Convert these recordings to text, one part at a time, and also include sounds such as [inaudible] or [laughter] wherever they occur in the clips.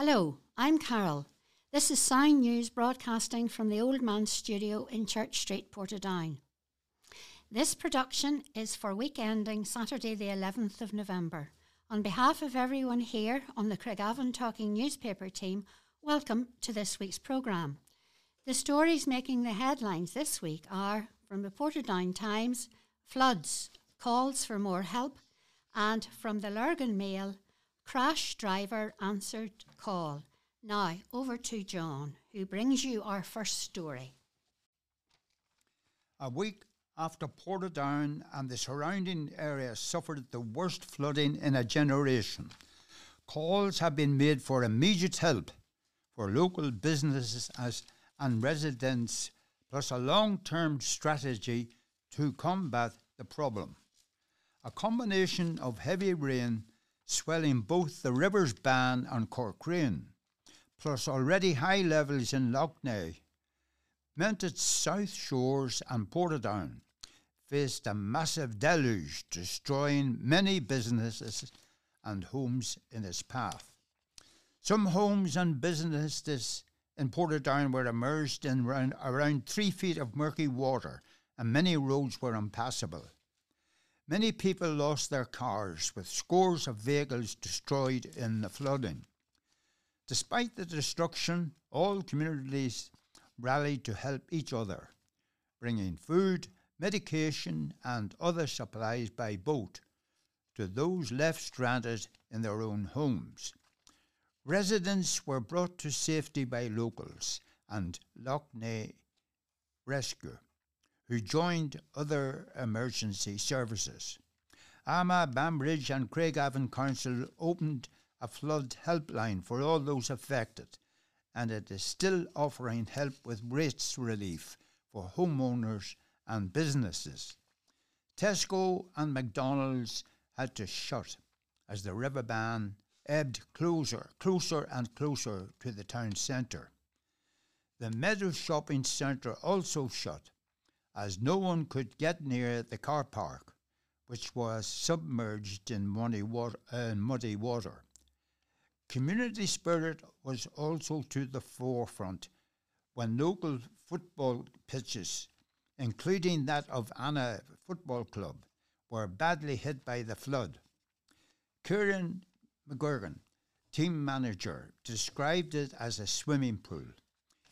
Hello, I'm Carol. This is Sound News broadcasting from the Old Manse Studio in Church Street, Portadown. This production is for week ending Saturday, the 11th of November. On behalf of everyone here on the Craigavon Talking newspaper team, welcome to this week's programme. The stories making the headlines this week are from the Portadown Times, floods, calls for more help, and from the Lurgan Mail, crash driver answered call. Now, over to John, who brings you our first story. A week after Portadown and the surrounding area suffered the worst flooding in a generation, calls have been made for immediate help for local businesses as, and residents, plus a long term strategy to combat the problem. A combination of heavy rain swelling both the rivers Bann and Corcrain, plus already high levels in Lough Neagh, meant its south shores and Portadown faced a massive deluge, destroying many businesses and homes in its path. Some homes and businesses in Portadown were immersed in around, around three feet of murky water, and many roads were impassable. Many people lost their cars, with scores of vehicles destroyed in the flooding. Despite the destruction, all communities rallied to help each other, bringing food, medication, and other supplies by boat to those left stranded in their own homes. Residents were brought to safety by locals and Lough Neagh Rescue, who joined other emergency services. Armagh, Banbridge, and Craigavon Council opened a flood helpline for all those affected, and it is still offering help with rates relief for homeowners and businesses. Tesco and McDonald's had to shut as the river Bann ebbed closer, closer and closer to the town centre. The Meadow Shopping Centre also shut, as no one could get near the car park, which was submerged in muddy water. Uh, muddy water. Community spirit was also to the forefront when local football pitches including that of Annagh Football Club, were badly hit by the flood. Kieran McGurgan, team manager, described it as a swimming pool.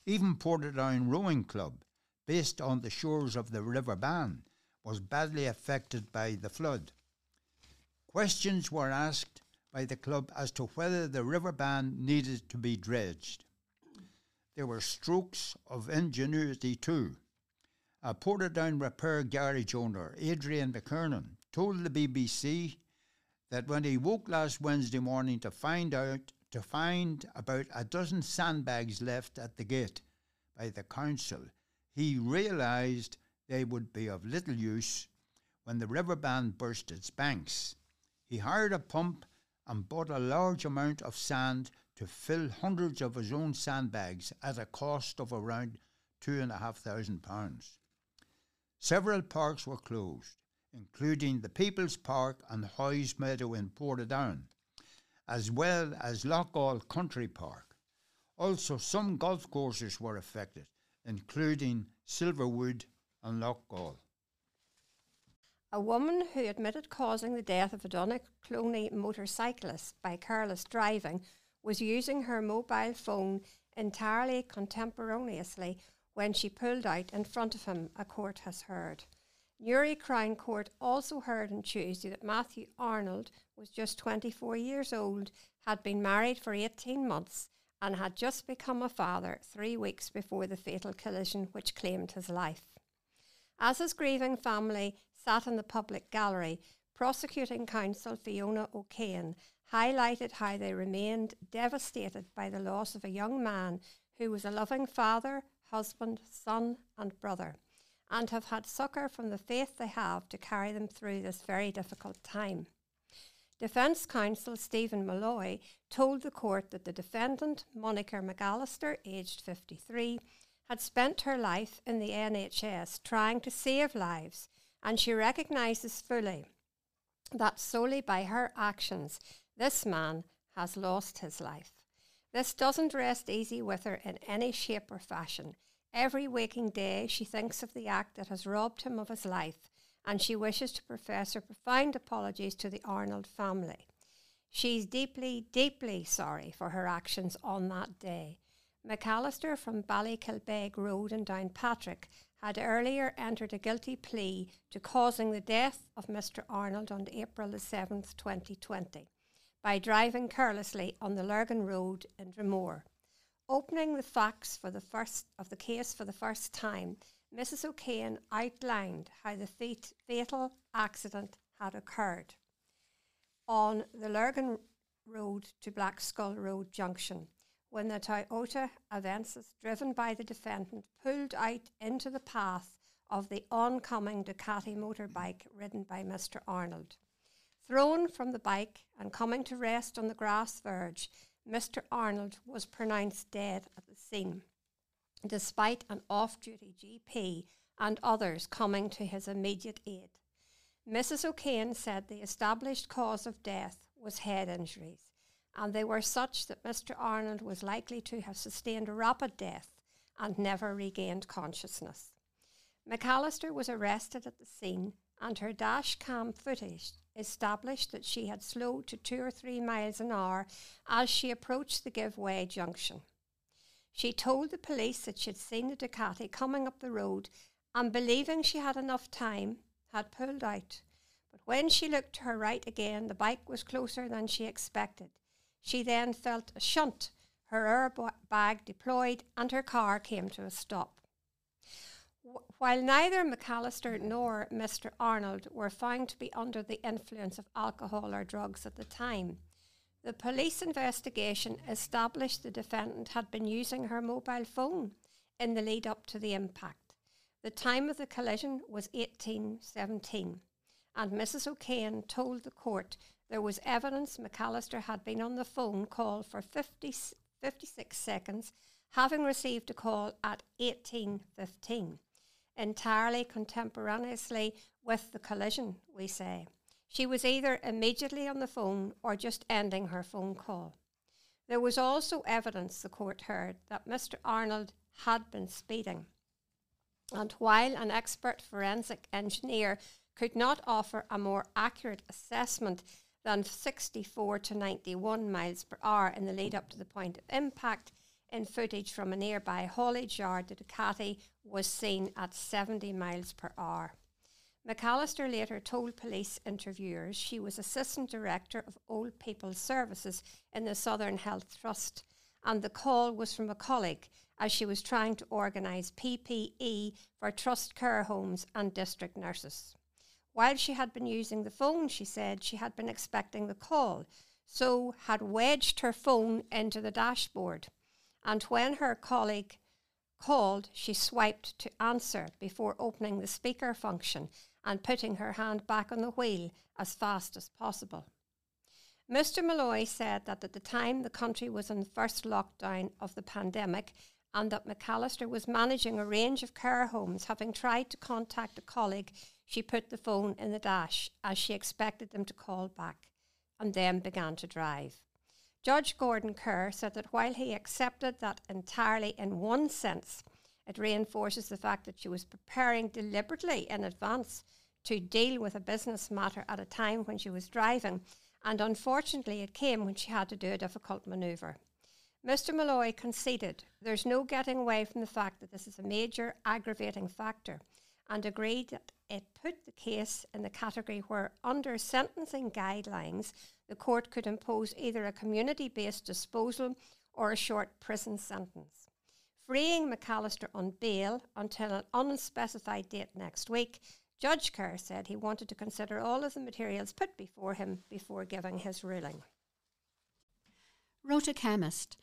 Even Portadown Rowing Club, based on the shores of the River Bann, was badly affected by the flood. Questions were asked by the club as to whether the River Bann needed to be dredged. There were strokes of ingenuity too. A Portadown repair garage owner, Adrian McKernan, told the BBC that when he woke last Wednesday morning to find out to find about a dozen sandbags left at the gate by the council, he realised they would be of little use when the river Bann burst its banks. He hired a pump and bought a large amount of sand to fill hundreds of his own sandbags at a cost of around two and a half thousand pounds. Several parks were closed, including the People's Park and Hoy's Meadow in Portadown, as well as Loughgall Country Park. Also, some golf courses were affected, including Silverwood and Loughgall. A woman who admitted causing the death of a Donaghcloney motorcyclist by careless driving was using her mobile phone entirely contemporaneously when she pulled out in front of him, a court has heard. Newry Crown Court also heard on Tuesday that Matthew Arnold was just 24 years old, had been married for 18 months, and had just become a father three weeks before the fatal collision which claimed his life. As his grieving family sat in the public gallery, prosecuting counsel Fiona O'Kane highlighted how they remained devastated by the loss of a young man who was a loving father, husband, son, and brother, and have had succour from the faith they have to carry them through this very difficult time. Defence counsel Stephen Malloy told the court that the defendant, Monica McAllister, aged 53, had spent her life in the NHS trying to save lives, and she recognises fully that solely by her actions this man has lost his life. This doesn't rest easy with her in any shape or fashion. Every waking day, she thinks of the act that has robbed him of his life, and she wishes to profess her profound apologies to the Arnold family. She's deeply, deeply sorry for her actions on that day. McAllister from Ballykilbeg Road in Downpatrick had earlier entered a guilty plea to causing the death of Mr. Arnold on April the 7th, 2020, by driving carelessly on the Lurgan Road in Dromore. Opening the facts for the first of the case for the first time, Mrs. O'Kane outlined how the fatal accident had occurred on the Lurgan Road to Blackskull Road junction when the Toyota Avensis, driven by the defendant, pulled out into the path of the oncoming Ducati motorbike ridden by Mr. Arnold. Thrown from the bike and coming to rest on the grass verge, Mr. Arnold was pronounced dead at the scene, despite an off duty GP and others coming to his immediate aid. Mrs. O'Kane said the established cause of death was head injuries, and they were such that Mr. Arnold was likely to have sustained a rapid death and never regained consciousness. McAllister was arrested at the scene, and her dash cam footage established that she had slowed to two or three miles an hour as she approached the giveaway junction. She told the police that she had seen the Ducati coming up the road and, believing she had enough time, had pulled out. But when she looked to her right again, the bike was closer than she expected. She then felt a shunt, her airbag deployed, and her car came to a stop. While neither McAllister nor Mr. Arnold were found to be under the influence of alcohol or drugs at the time, the police investigation established the defendant had been using her mobile phone in the lead up to the impact. The time of the collision was 1817, and Mrs. O'Kane told the court there was evidence McAllister had been on the phone call for 50, 56 seconds, having received a call at 1815, entirely contemporaneously with the collision, we say. She was either immediately on the phone or just ending her phone call. There was also evidence, the court heard, that Mr. Arnold had been speeding. And while an expert forensic engineer could not offer a more accurate assessment than 64 to 91 miles per hour in the lead up to the point of impact. In footage from a nearby haulage yard, the Ducati was seen at 70 miles per hour. McAllister later told police interviewers she was Assistant Director of Old People's Services in the Southern Health Trust, and the call was from a colleague as she was trying to organise PPE for trust care homes and district nurses. While she had been using the phone, she said she had been expecting the call, so had wedged her phone into the dashboard. And when her colleague called, she swiped to answer before opening the speaker function and putting her hand back on the wheel as fast as possible. Mr. Malloy said that at the time the country was in the first lockdown of the pandemic and that McAllister was managing a range of care homes, having tried to contact a colleague she put the phone in the dash as she expected them to call back and then began to drive. Judge Gordon Kerr said that while he accepted that entirely in one sense, it reinforces the fact that she was preparing deliberately in advance to deal with a business matter at a time when she was driving, and unfortunately it came when she had to do a difficult manoeuvre. Mr. Malloy conceded there's no getting away from the fact that this is a major aggravating factor and agreed that it put the case in the category where, under sentencing guidelines, the court could impose either a community based disposal or a short prison sentence. Freeing McAllister on bail until an unspecified date next week, Judge Kerr said he wanted to consider all of the materials put before him before giving his ruling. Rota chemist.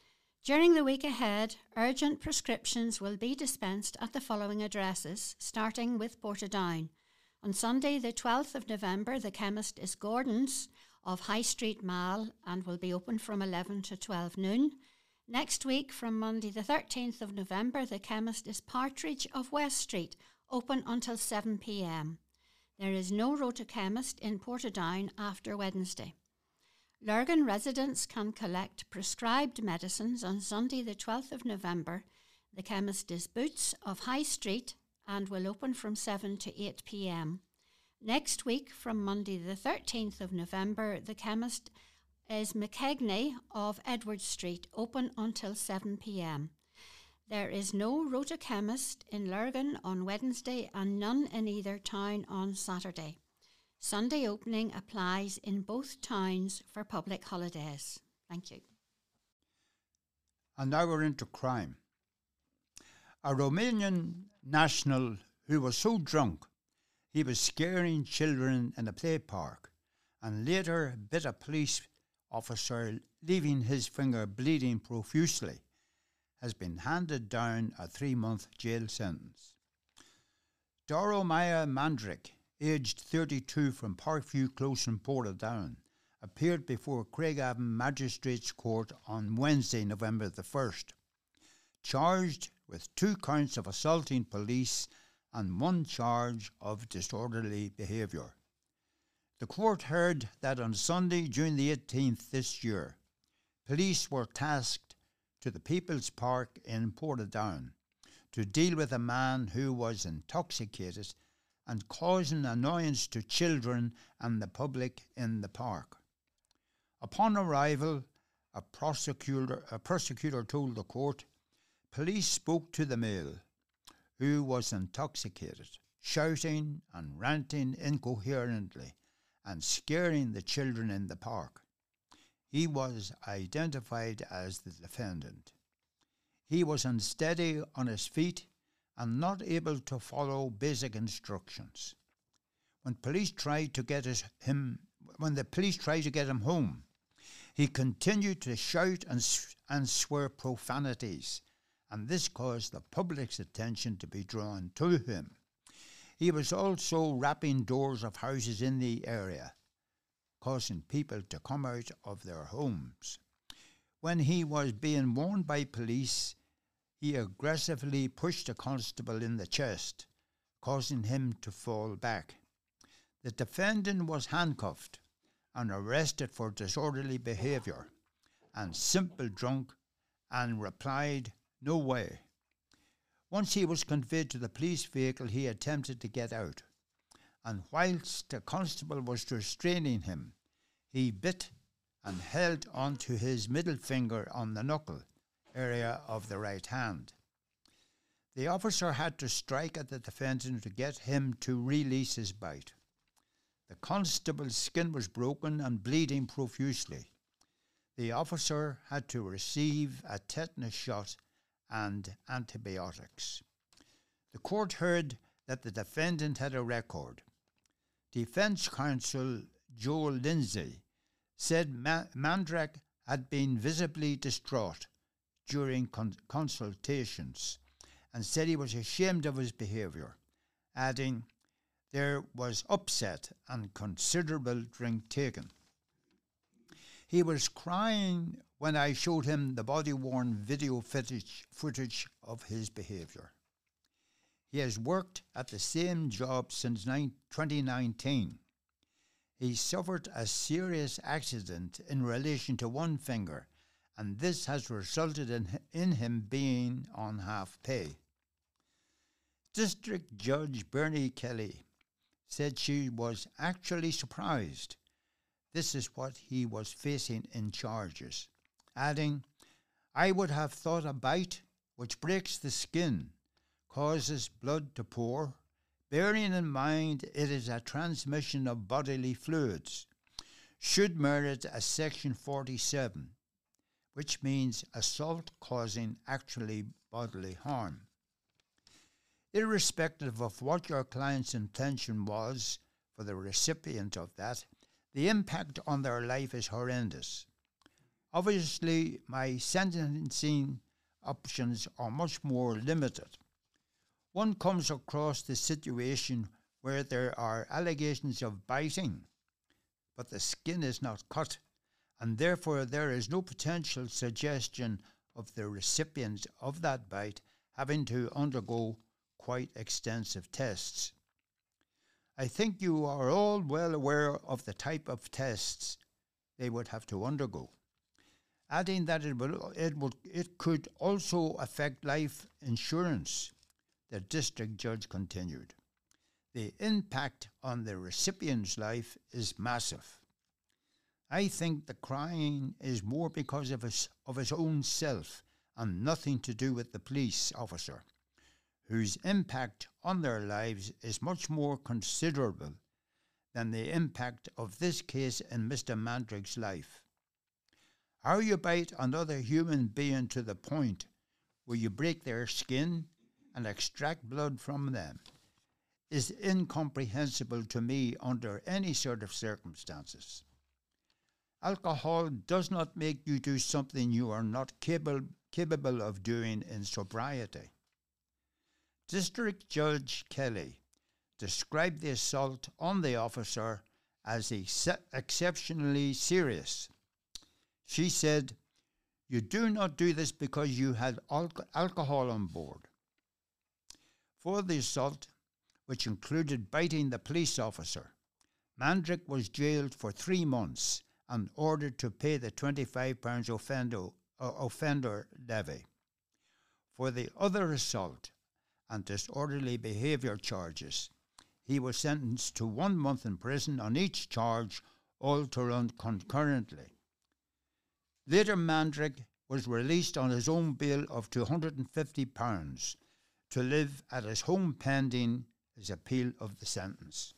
During the week ahead, urgent prescriptions will be dispensed at the following addresses, starting with Portadown. On Sunday, the 12th of November, the chemist is Gordon's of High Street Mall and will be open from 11 to 12 noon. Next week, from Monday, the 13th of November, the chemist is Partridge of West Street, open until 7 pm. There is no rota chemist in Portadown after Wednesday. Lurgan residents can collect prescribed medicines on Sunday, the 12th of November. The chemist is Boots of High Street and will open from 7 to 8 pm. Next week, from Monday, the 13th of November, the chemist is McKegney of Edward Street, open until 7 pm. There is no Rota chemist in Lurgan on Wednesday and none in either town on Saturday. Sunday opening applies in both towns for public holidays. Thank you. And now we're into crime. A Romanian national who was so drunk he was scaring children in a play park and later bit a police officer, leaving his finger bleeding profusely, has been handed down a three month jail sentence. Doro Maya Mandrick aged 32 from Parkview Close in Portadown, appeared before Craigavon Magistrates Court on Wednesday, November the 1st, charged with two counts of assaulting police and one charge of disorderly behaviour. The court heard that on Sunday, June the 18th this year, police were tasked to the People's Park in Portadown to deal with a man who was intoxicated and causing annoyance to children and the public in the park. Upon arrival, a prosecutor, a prosecutor told the court police spoke to the male, who was intoxicated, shouting and ranting incoherently and scaring the children in the park. He was identified as the defendant. He was unsteady on his feet and not able to follow basic instructions. When police tried to get his, him, when the police tried to get him home, he continued to shout and, and swear profanities, and this caused the public's attention to be drawn to him. He was also rapping doors of houses in the area, causing people to come out of their homes. When he was being warned by police, he aggressively pushed a constable in the chest, causing him to fall back. The defendant was handcuffed and arrested for disorderly behaviour and simple drunk and replied, No way. Once he was conveyed to the police vehicle, he attempted to get out. And whilst the constable was restraining him, he bit and held onto his middle finger on the knuckle area of the right hand. The officer had to strike at the defendant to get him to release his bite. The constable's skin was broken and bleeding profusely. The officer had to receive a tetanus shot and antibiotics. The court heard that the defendant had a record. Defense counsel Joel Lindsay said Ma- Mandrak had been visibly distraught during con- consultations and said he was ashamed of his behaviour, adding, There was upset and considerable drink taken. He was crying when I showed him the body worn video footage, footage of his behaviour. He has worked at the same job since 2019. He suffered a serious accident in relation to one finger and this has resulted in, in him being on half pay. District Judge Bernie Kelly said she was actually surprised. This is what he was facing in charges, adding, I would have thought a bite which breaks the skin, causes blood to pour, bearing in mind it is a transmission of bodily fluids, should merit a Section 47 which means assault causing actually bodily harm. Irrespective of what your client's intention was for the recipient of that, the impact on their life is horrendous. Obviously, my sentencing options are much more limited. One comes across the situation where there are allegations of biting, but the skin is not cut and therefore there is no potential suggestion of the recipient of that bite having to undergo quite extensive tests. I think you are all well aware of the type of tests they would have to undergo. Adding that it, will, it, would, it could also affect life insurance, the district judge continued. The impact on the recipient's life is massive. I think the crying is more because of his, of his own self and nothing to do with the police officer, whose impact on their lives is much more considerable than the impact of this case in Mr. Mandrake's life. How you bite another human being to the point where you break their skin and extract blood from them is incomprehensible to me under any sort of circumstances. Alcohol does not make you do something you are not capable, capable of doing in sobriety. District Judge Kelly described the assault on the officer as ex- exceptionally serious. She said, You do not do this because you had al- alcohol on board. For the assault, which included biting the police officer, Mandrick was jailed for three months and ordered to pay the £25 offender, uh, offender levy. For the other assault and disorderly behaviour charges, he was sentenced to one month in prison on each charge, all to run concurrently. Later, Mandrick was released on his own bail of £250 to live at his home pending his appeal of the sentence.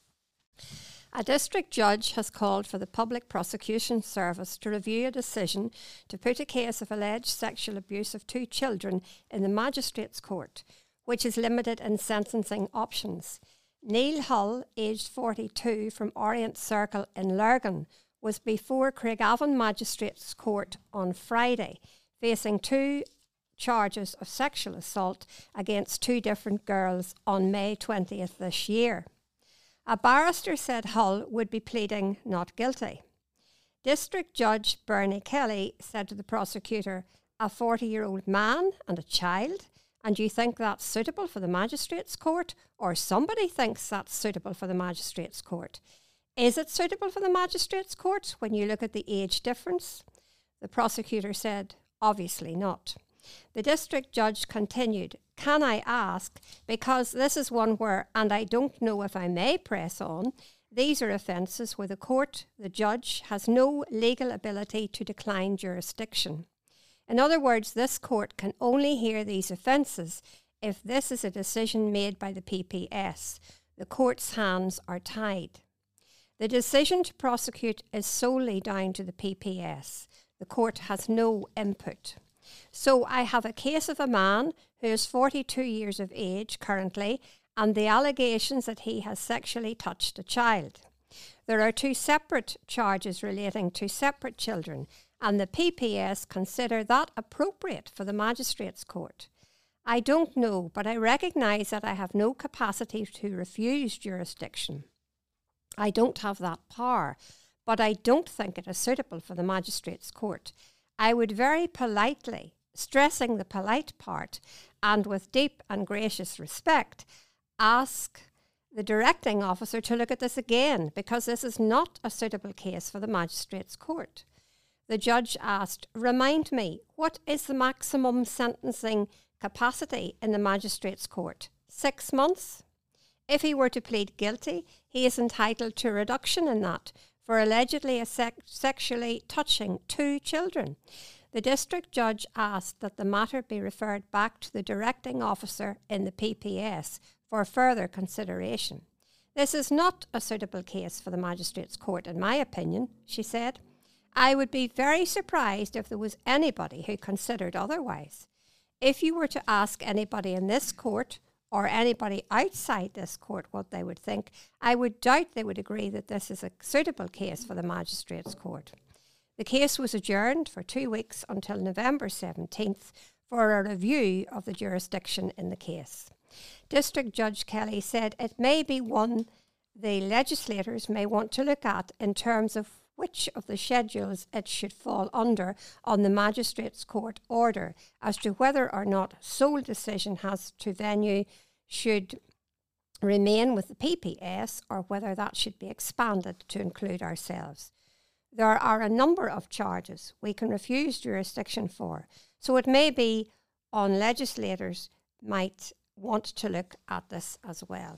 A district judge has called for the Public Prosecution Service to review a decision to put a case of alleged sexual abuse of two children in the Magistrates Court, which is limited in sentencing options. Neil Hull, aged 42, from Orient Circle in Lurgan, was before Craigavon Magistrates Court on Friday, facing two charges of sexual assault against two different girls on May 20th this year. A barrister said Hull would be pleading not guilty. District Judge Bernie Kelly said to the prosecutor, A 40 year old man and a child, and you think that's suitable for the magistrates' court, or somebody thinks that's suitable for the magistrates' court. Is it suitable for the magistrates' court when you look at the age difference? The prosecutor said, Obviously not. The district judge continued, Can I ask, because this is one where, and I don't know if I may press on, these are offences where the court, the judge, has no legal ability to decline jurisdiction. In other words, this court can only hear these offences if this is a decision made by the PPS. The court's hands are tied. The decision to prosecute is solely down to the PPS. The court has no input. So I have a case of a man who is 42 years of age currently, and the allegations that he has sexually touched a child. There are two separate charges relating to separate children, and the PPS consider that appropriate for the Magistrates Court. I don't know, but I recognise that I have no capacity to refuse jurisdiction. I don't have that power, but I don't think it is suitable for the Magistrates Court. I would very politely, stressing the polite part, and with deep and gracious respect, ask the directing officer to look at this again because this is not a suitable case for the magistrate's court. The judge asked, Remind me, what is the maximum sentencing capacity in the magistrate's court? Six months? If he were to plead guilty, he is entitled to reduction in that for allegedly sec- sexually touching two children. The district judge asked that the matter be referred back to the directing officer in the PPS for further consideration. This is not a suitable case for the magistrates' court, in my opinion, she said. I would be very surprised if there was anybody who considered otherwise. If you were to ask anybody in this court or anybody outside this court what they would think, I would doubt they would agree that this is a suitable case for the magistrates' court. The case was adjourned for two weeks until November 17th for a review of the jurisdiction in the case. District Judge Kelly said it may be one the legislators may want to look at in terms of which of the schedules it should fall under on the Magistrates Court order as to whether or not sole decision has to venue should remain with the PPS or whether that should be expanded to include ourselves. there are a number of charges we can refuse jurisdiction for. So it may be on legislators might want to look at this as well.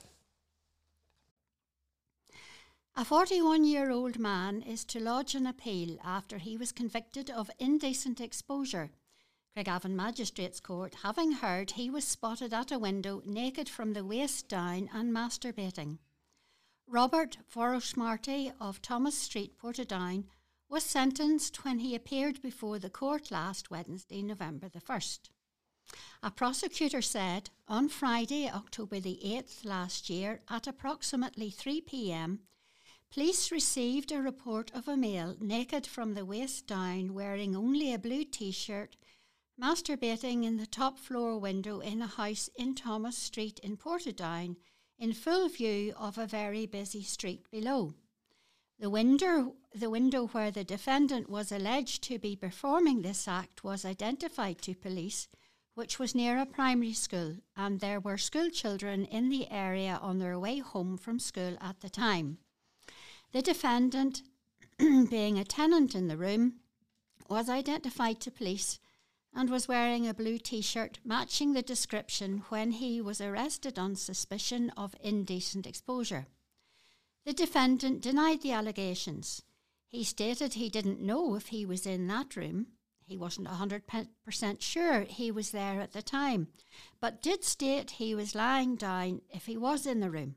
A 41 year old man is to lodge an appeal after he was convicted of indecent exposure. Craigavon Magistrates Court, having heard he was spotted at a window naked from the waist down and masturbating. Robert Vorosmarty of Thomas Street, Portadown, was sentenced when he appeared before the court last Wednesday, November the 1st. A prosecutor said on Friday, October the 8th last year, at approximately 3 pm, police received a report of a male naked from the waist down, wearing only a blue t shirt, masturbating in the top floor window in a house in Thomas Street in Portadown in full view of a very busy street below. The window, the window where the defendant was alleged to be performing this act was identified to police, which was near a primary school, and there were school children in the area on their way home from school at the time. The defendant, [clears throat] being a tenant in the room, was identified to police and was wearing a blue t shirt matching the description when he was arrested on suspicion of indecent exposure. The defendant denied the allegations. He stated he didn't know if he was in that room. He wasn't 100% sure he was there at the time, but did state he was lying down if he was in the room.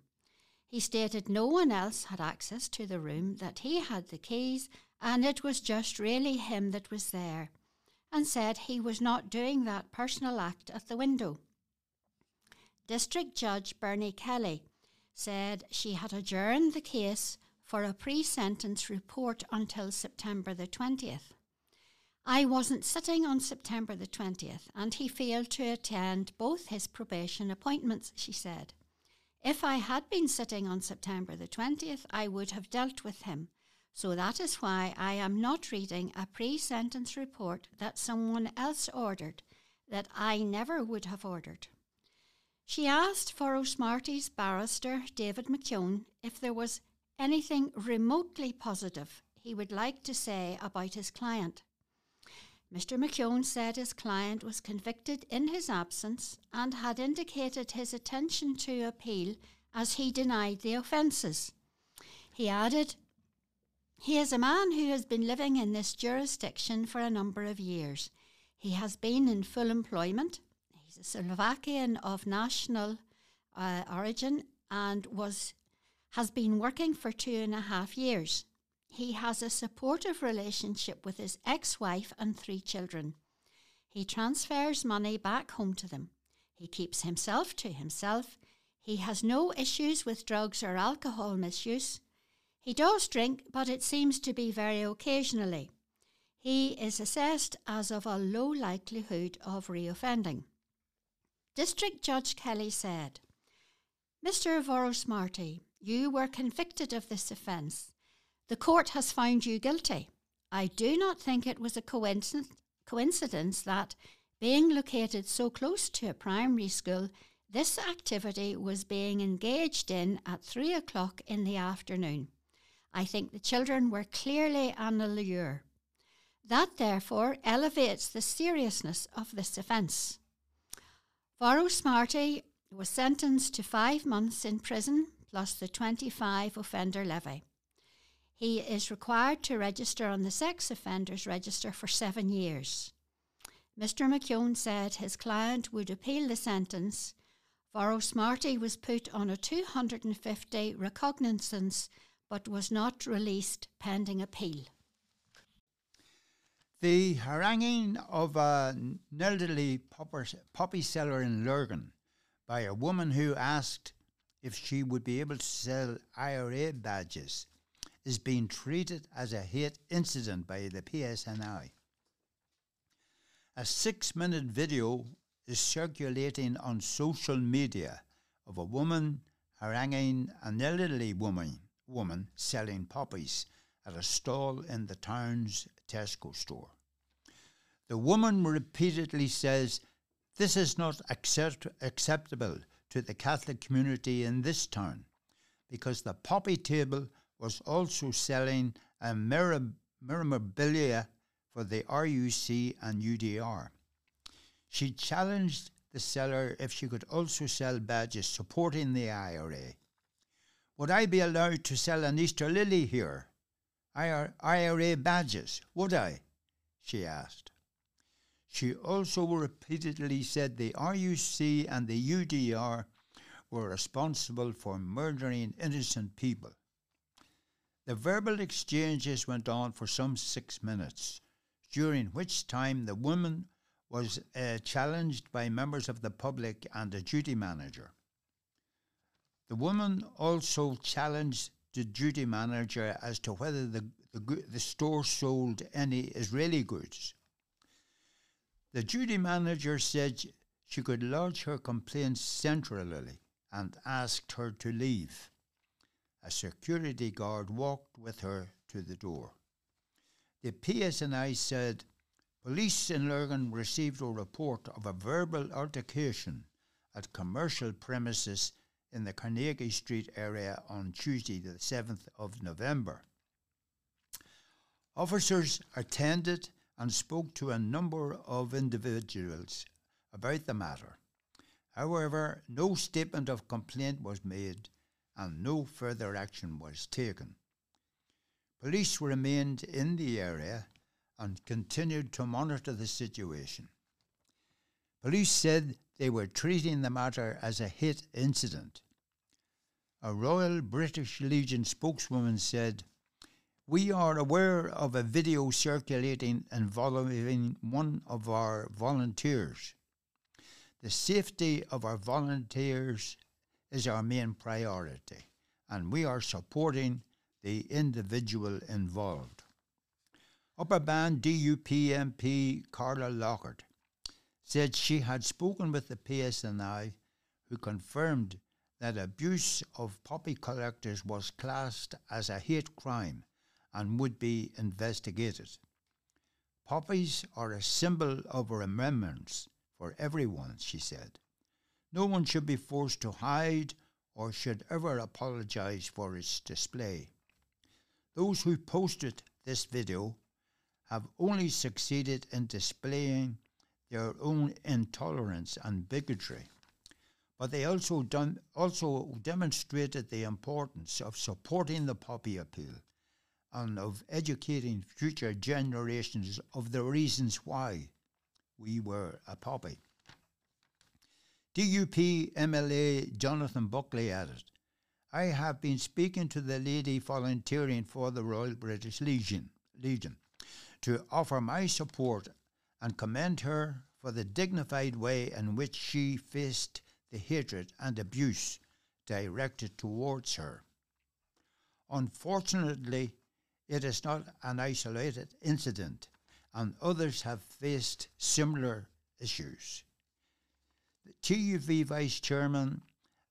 He stated no one else had access to the room, that he had the keys, and it was just really him that was there and said he was not doing that personal act at the window. District Judge Bernie Kelly said she had adjourned the case for a pre sentence report until September the 20th. I wasn't sitting on September the 20th, and he failed to attend both his probation appointments, she said. If I had been sitting on September the 20th, I would have dealt with him so that is why I am not reading a pre sentence report that someone else ordered that I never would have ordered. She asked Vorosmarty's barrister, David McKeown, if there was anything remotely positive he would like to say about his client. Mr. McKeown said his client was convicted in his absence and had indicated his intention to appeal as he denied the offences. He added he is a man who has been living in this jurisdiction for a number of years. He has been in full employment. He's a Slovakian of national uh, origin and was has been working for two and a half years. He has a supportive relationship with his ex-wife and three children. He transfers money back home to them. He keeps himself to himself. He has no issues with drugs or alcohol misuse. He does drink, but it seems to be very occasionally. He is assessed as of a low likelihood of reoffending. District Judge Kelly said, Mr. Vorosmarty, you were convicted of this offence. The court has found you guilty. I do not think it was a coincidence that, being located so close to a primary school, this activity was being engaged in at three o'clock in the afternoon. I think the children were clearly an allure. That therefore elevates the seriousness of this offence. Vorosmarty was sentenced to five months in prison plus the 25 offender levy. He is required to register on the sex offenders register for seven years. Mr. McKeown said his client would appeal the sentence. Vorosmarty was put on a 250 recognizance but was not released pending appeal. The haranguing of an elderly poppy seller in Lurgan by a woman who asked if she would be able to sell IRA badges is being treated as a hate incident by the PSNI. A six minute video is circulating on social media of a woman haranguing an elderly woman woman selling poppies at a stall in the town's Tesco store. The woman repeatedly says, This is not accept- acceptable to the Catholic community in this town because the poppy table was also selling uh, a memorabilia for the RUC and UDR. She challenged the seller if she could also sell badges supporting the IRA. Would I be allowed to sell an Easter lily here? IRA badges, would I? she asked. She also repeatedly said the RUC and the UDR were responsible for murdering innocent people. The verbal exchanges went on for some six minutes, during which time the woman was uh, challenged by members of the public and a duty manager. The woman also challenged the duty manager as to whether the, the, the store sold any Israeli goods. The duty manager said she could lodge her complaints centrally and asked her to leave. A security guard walked with her to the door. The PSNI said police in Lurgan received a report of a verbal altercation at commercial premises in the Carnegie Street area on Tuesday, the 7th of November. Officers attended and spoke to a number of individuals about the matter. However, no statement of complaint was made and no further action was taken. Police remained in the area and continued to monitor the situation. Police said they were treating the matter as a hit incident. A Royal British Legion spokeswoman said, We are aware of a video circulating involving one of our volunteers. The safety of our volunteers is our main priority, and we are supporting the individual involved. Upper Bann DUP MP Carla Lockhart said she had spoken with the PSNI, who confirmed that abuse of poppy collectors was classed as a hate crime and would be investigated. Poppies are a symbol of remembrance for everyone, she said. No one should be forced to hide or should ever apologize for its display. Those who posted this video have only succeeded in displaying their own intolerance and bigotry. But they also, done, also demonstrated the importance of supporting the poppy appeal and of educating future generations of the reasons why we were a poppy. DUP MLA Jonathan Buckley added, I have been speaking to the lady volunteering for the Royal British Legion, Legion to offer my support and commend her for the dignified way in which she faced the hatred and abuse directed towards her. Unfortunately, it is not an isolated incident, and others have faced similar issues. The TUV Vice Chairman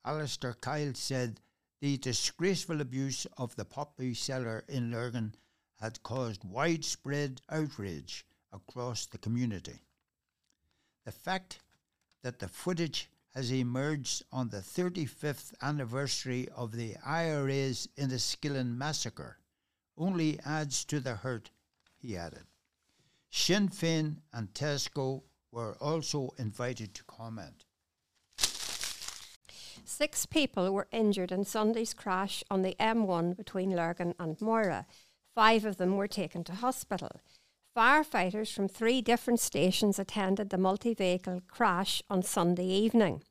Alistair Kyle said the disgraceful abuse of the poppy seller in Lurgan had caused widespread outrage across the community. The fact that the footage has emerged on the 35th anniversary of the IRA's Enniskillen massacre only adds to the hurt, he added. Sinn Féin and Tesco were also invited to comment. Six people were injured in Sunday's crash on the M1 between Lurgan and Moira. Five of them were taken to hospital. Firefighters from three different stations attended the multi vehicle crash on Sunday evening.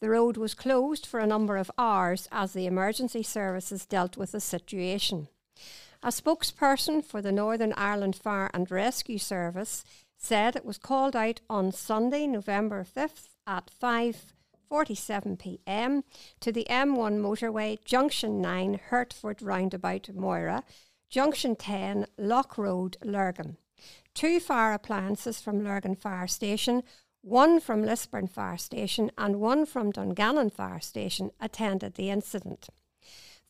The road was closed for a number of hours as the emergency services dealt with the situation. A spokesperson for the Northern Ireland Fire and Rescue Service said it was called out on Sunday, November 5th at 5:47 p.m. to the M1 motorway junction 9 Hertford roundabout Moira, junction 10 Lough Road Lurgan two fire appliances from Lurgan Fire Station, one from Lisburn Fire Station, and one from Dungannon Fire Station attended the incident.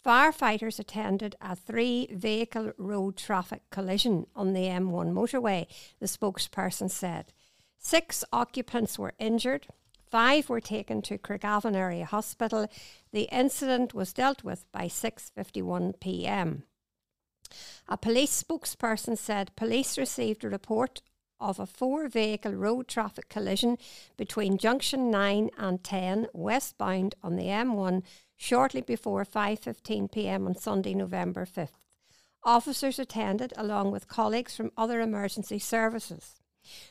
Firefighters attended a three vehicle road traffic collision on the M1 motorway, the spokesperson said. Six occupants were injured. Five were taken to Craigavon Area Hospital. The incident was dealt with by 6:51 p.m. A police spokesperson said police received a report of a four vehicle road traffic collision between junction 9 and 10 westbound on the M1 shortly before 5:15 p.m. on Sunday November 5th. Officers attended along with colleagues from other emergency services.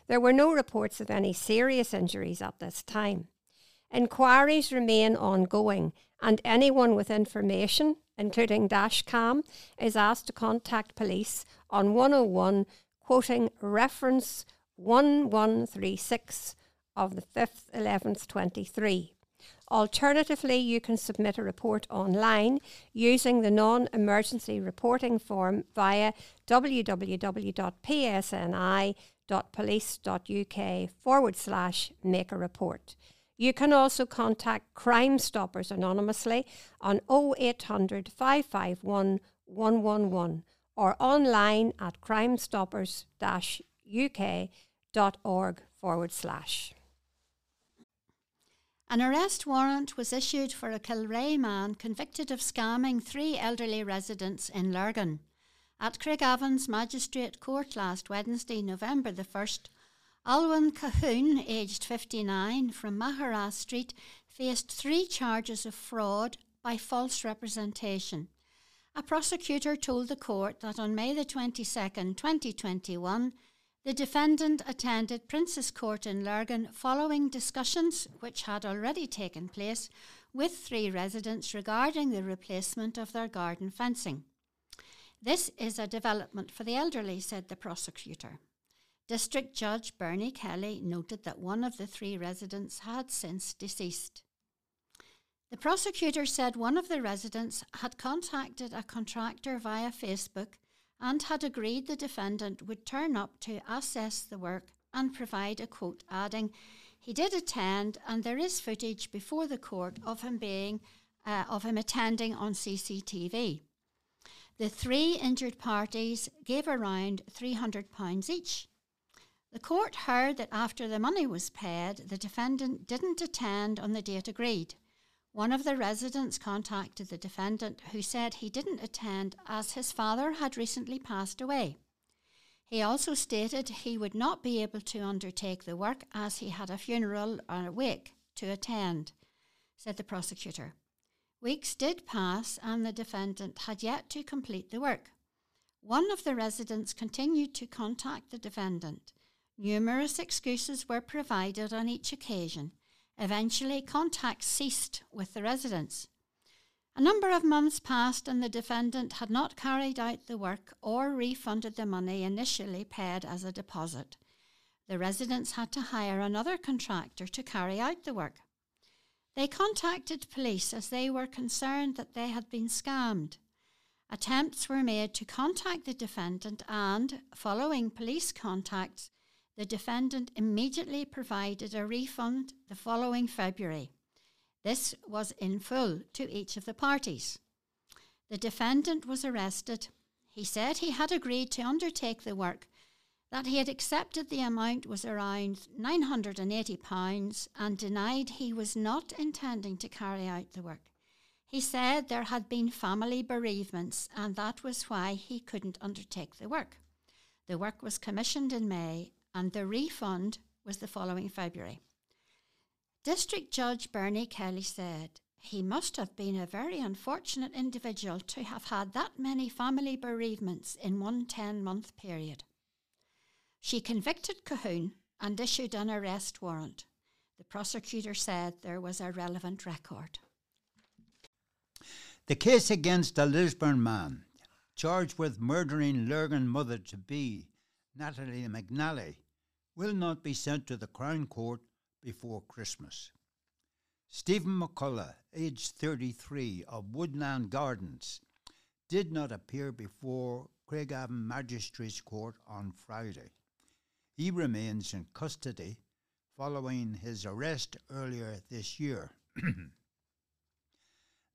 There were no reports of any serious injuries at this time. Inquiries remain ongoing, and anyone with information, including dashcam, is asked to contact police on 101, quoting reference 1136 of the 5th 11th 23. Alternatively, you can submit a report online using the non emergency reporting form via www.psni.police.uk forward slash make a report. You can also contact Crime Stoppers anonymously on 0800 551 111 or online at crimestoppers uk.org forward slash. An arrest warrant was issued for a Kilrea man convicted of scamming three elderly residents in Lurgan. At Craigavon's Magistrate Court last Wednesday, November the 1st, Alwyn Cahoon, aged 59, from Maharas Street, faced three charges of fraud by false representation. A prosecutor told the court that on May the 22nd, 2021, the defendant attended Prince's Court in Lurgan following discussions which had already taken place with three residents regarding the replacement of their garden fencing. This is a development for the elderly, said the prosecutor. District Judge Bernie Kelly noted that one of the three residents had since deceased. The prosecutor said one of the residents had contacted a contractor via Facebook and had agreed the defendant would turn up to assess the work and provide a quote, adding, He did attend, and there is footage before the court of him being uh, of him attending on CCTV. The three injured parties gave around £300 each. The court heard that after the money was paid, the defendant didn't attend on the date agreed. One of the residents contacted the defendant, who said he didn't attend as his father had recently passed away. He also stated he would not be able to undertake the work as he had a funeral or a wake to attend, said the prosecutor. Weeks did pass and the defendant had yet to complete the work. One of the residents continued to contact the defendant. Numerous excuses were provided on each occasion. Eventually, contact ceased with the residents. A number of months passed and the defendant had not carried out the work or refunded the money initially paid as a deposit. The residents had to hire another contractor to carry out the work. They contacted police as they were concerned that they had been scammed. Attempts were made to contact the defendant, and, following police contacts, the defendant immediately provided a refund the following February. This was in full to each of the parties. The defendant was arrested. He said he had agreed to undertake the work, that he had accepted the amount was around £980 and denied he was not intending to carry out the work. He said there had been family bereavements and that was why he couldn't undertake the work. The work was commissioned in May and the refund was the following February. District Judge Bernie Kelly said he must have been a very unfortunate individual to have had that many family bereavements in one 10 month period. She convicted Cahoon and issued an arrest warrant. The prosecutor said there was a relevant record. The case against a Lisburn man charged with murdering Lurgan mother to be Natalie McNally, will not be sent to the Crown Court before Christmas. Stephen McCullough, aged 33, of Woodland Gardens, did not appear before Craigavon Magistrates Court on Friday. He remains in custody following his arrest earlier this year. [clears throat]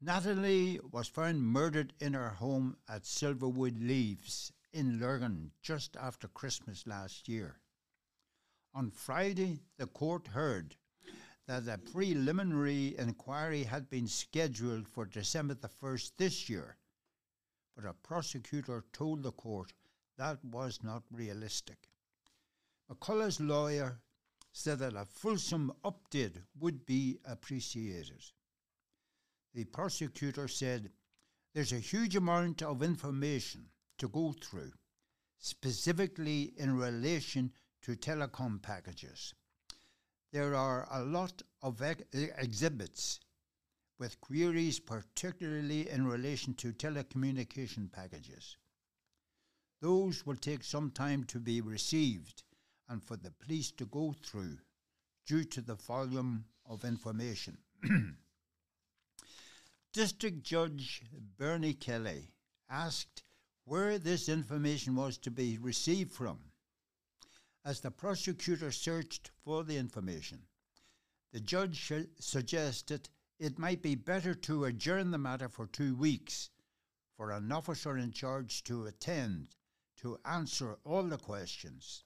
Natalie was found murdered in her home at Silverwood Leaves in Lurgan just after Christmas last year. On Friday, the court heard that a preliminary inquiry had been scheduled for December the 1st this year, but a prosecutor told the court that was not realistic. McCullough's lawyer said that a fulsome update would be appreciated. The prosecutor said there's a huge amount of information to go through, specifically in relation to telecom packages. There are a lot of ex- exhibits with queries, particularly in relation to telecommunication packages. Those will take some time to be received and for the police to go through due to the volume of information. [clears throat] District Judge Bernie Kelly asked where this information was to be received from. As the prosecutor searched for the information, the judge suggested it might be better to adjourn the matter for two weeks for an officer in charge to attend to answer all the questions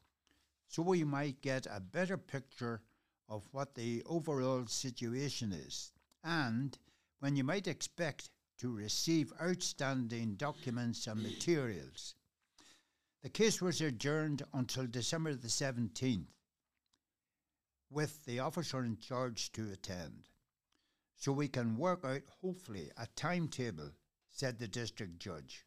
so we might get a better picture of what the overall situation is and when you might expect to receive outstanding documents and materials. The case was adjourned until December the 17th, with the officer in charge to attend so we can work out, hopefully, a timetable, said the district judge.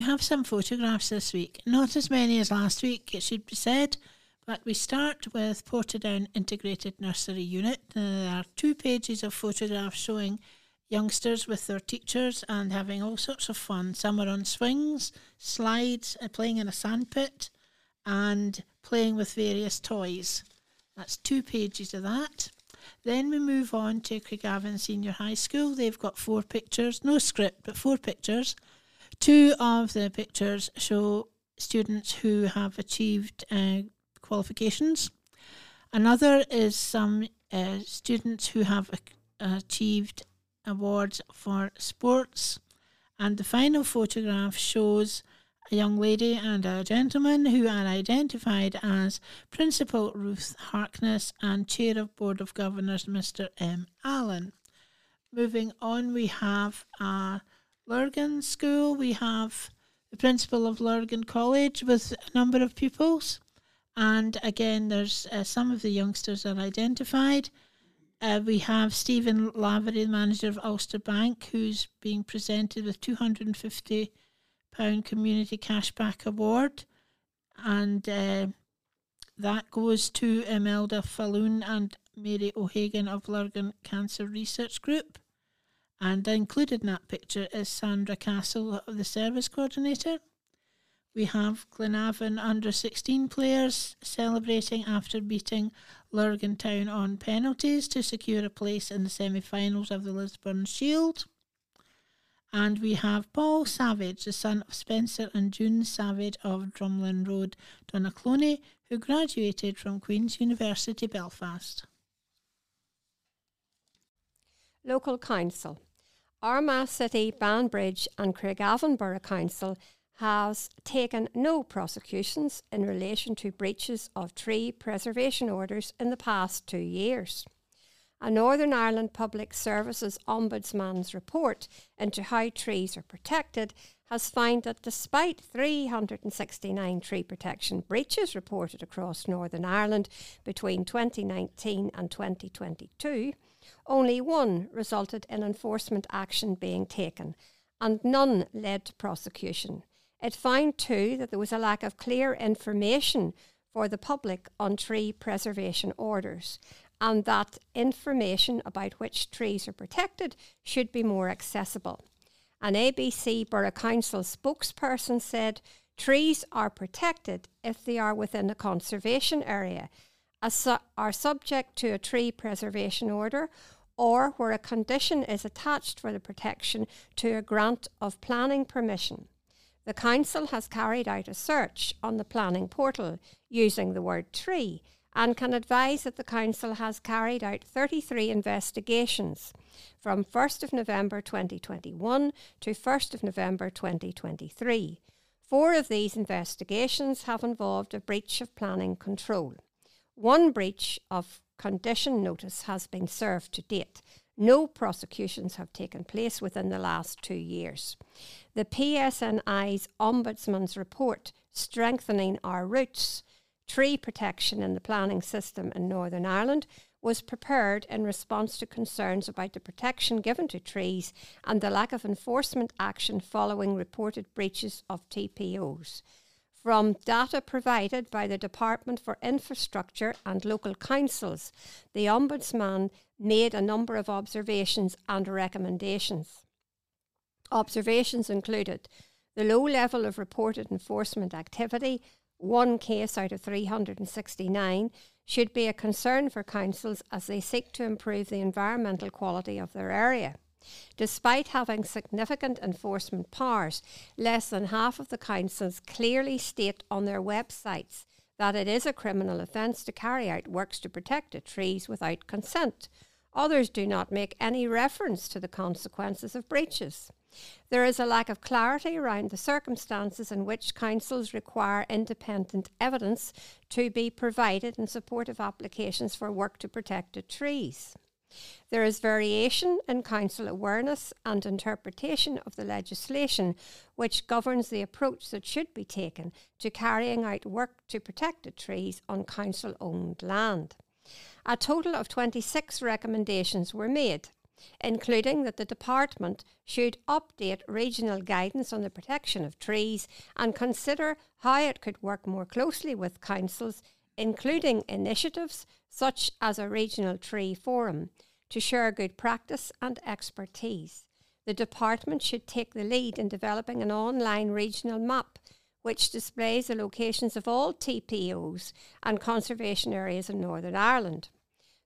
We have some photographs this week, not as many as last week, it should be said, but we start with Portadown Integrated Nursery Unit. There are two pages of photographs showing youngsters with their teachers and having all sorts of fun. Some are on swings, slides, uh, playing in a sandpit, and playing with various toys. That's two pages of that. Then we move on to Craigavon Senior High School. They've got four pictures, no script, but four pictures. Two of the pictures show students who have achieved uh, qualifications. Another is some uh, students who have achieved awards for sports. And the final photograph shows a young lady and a gentleman who are identified as Principal Ruth Harkness and Chair of Board of Governors Mr. M. Allen. Moving on, we have a Lurgan School. We have the principal of Lurgan College with a number of pupils. And again, there's uh, some of the youngsters are identified. Uh, we have Stephen Lavery, the manager of Ulster Bank, who's being presented with 250 pound community cashback award, and uh, that goes to Imelda Falloon and Mary O'Hagan of Lurgan Cancer Research Group. And included in that picture is Sandra Castle, the service coordinator. We have Glenavon under 16 players celebrating after beating Lurgan Town on penalties to secure a place in the semi finals of the Lisburn Shield. And we have Paul Savage, the son of Spencer and June Savage of Drumlin Road, Donaghcloney, who graduated from Queen's University Belfast. Local Council. Armagh City, Banbridge and Craigavon Borough Council has taken no prosecutions in relation to breaches of tree preservation orders in the past two years a Northern Ireland Public Services Ombudsman's report into how trees are protected has found that despite 369 tree protection breaches reported across Northern Ireland between 2019 and 2022, only one resulted in enforcement action being taken, and none led to prosecution. It found too that there was a lack of clear information for the public on tree preservation orders, and that information about which trees are protected should be more accessible. An ABC Borough Council spokesperson said trees are protected if they are within a conservation area, are subject to a tree preservation order, or where a condition is attached for the protection to a grant of planning permission. The Council has carried out a search on the planning portal using the word tree and can advise that the Council has carried out 33 investigations from 1st of November 2021 to 1st of November 2023. Four of these investigations have involved a breach of planning control. One breach of condition notice has been served to date. No prosecutions have taken place within the last two years. The PSNI's Ombudsman's report, Strengthening Our Roots Tree Protection in the Planning System in Northern Ireland, was prepared in response to concerns about the protection given to trees and the lack of enforcement action following reported breaches of TPOs. From data provided by the Department for Infrastructure and local councils, the Ombudsman made a number of observations and recommendations. Observations included the low level of reported enforcement activity, one case out of 369, should be a concern for councils as they seek to improve the environmental quality of their area. Despite having significant enforcement powers, less than half of the councils clearly state on their websites that it is a criminal offence to carry out works to protect the trees without consent. Others do not make any reference to the consequences of breaches. There is a lack of clarity around the circumstances in which councils require independent evidence to be provided in support of applications for work to protect the trees. There is variation in council awareness and interpretation of the legislation which governs the approach that should be taken to carrying out work to protect the trees on council owned land. A total of 26 recommendations were made including that the department should update regional guidance on the protection of trees and consider how it could work more closely with councils, including initiatives such as a regional tree forum, to share good practice and expertise. The department should take the lead in developing an online regional map which displays the locations of all TPOs and conservation areas in Northern Ireland.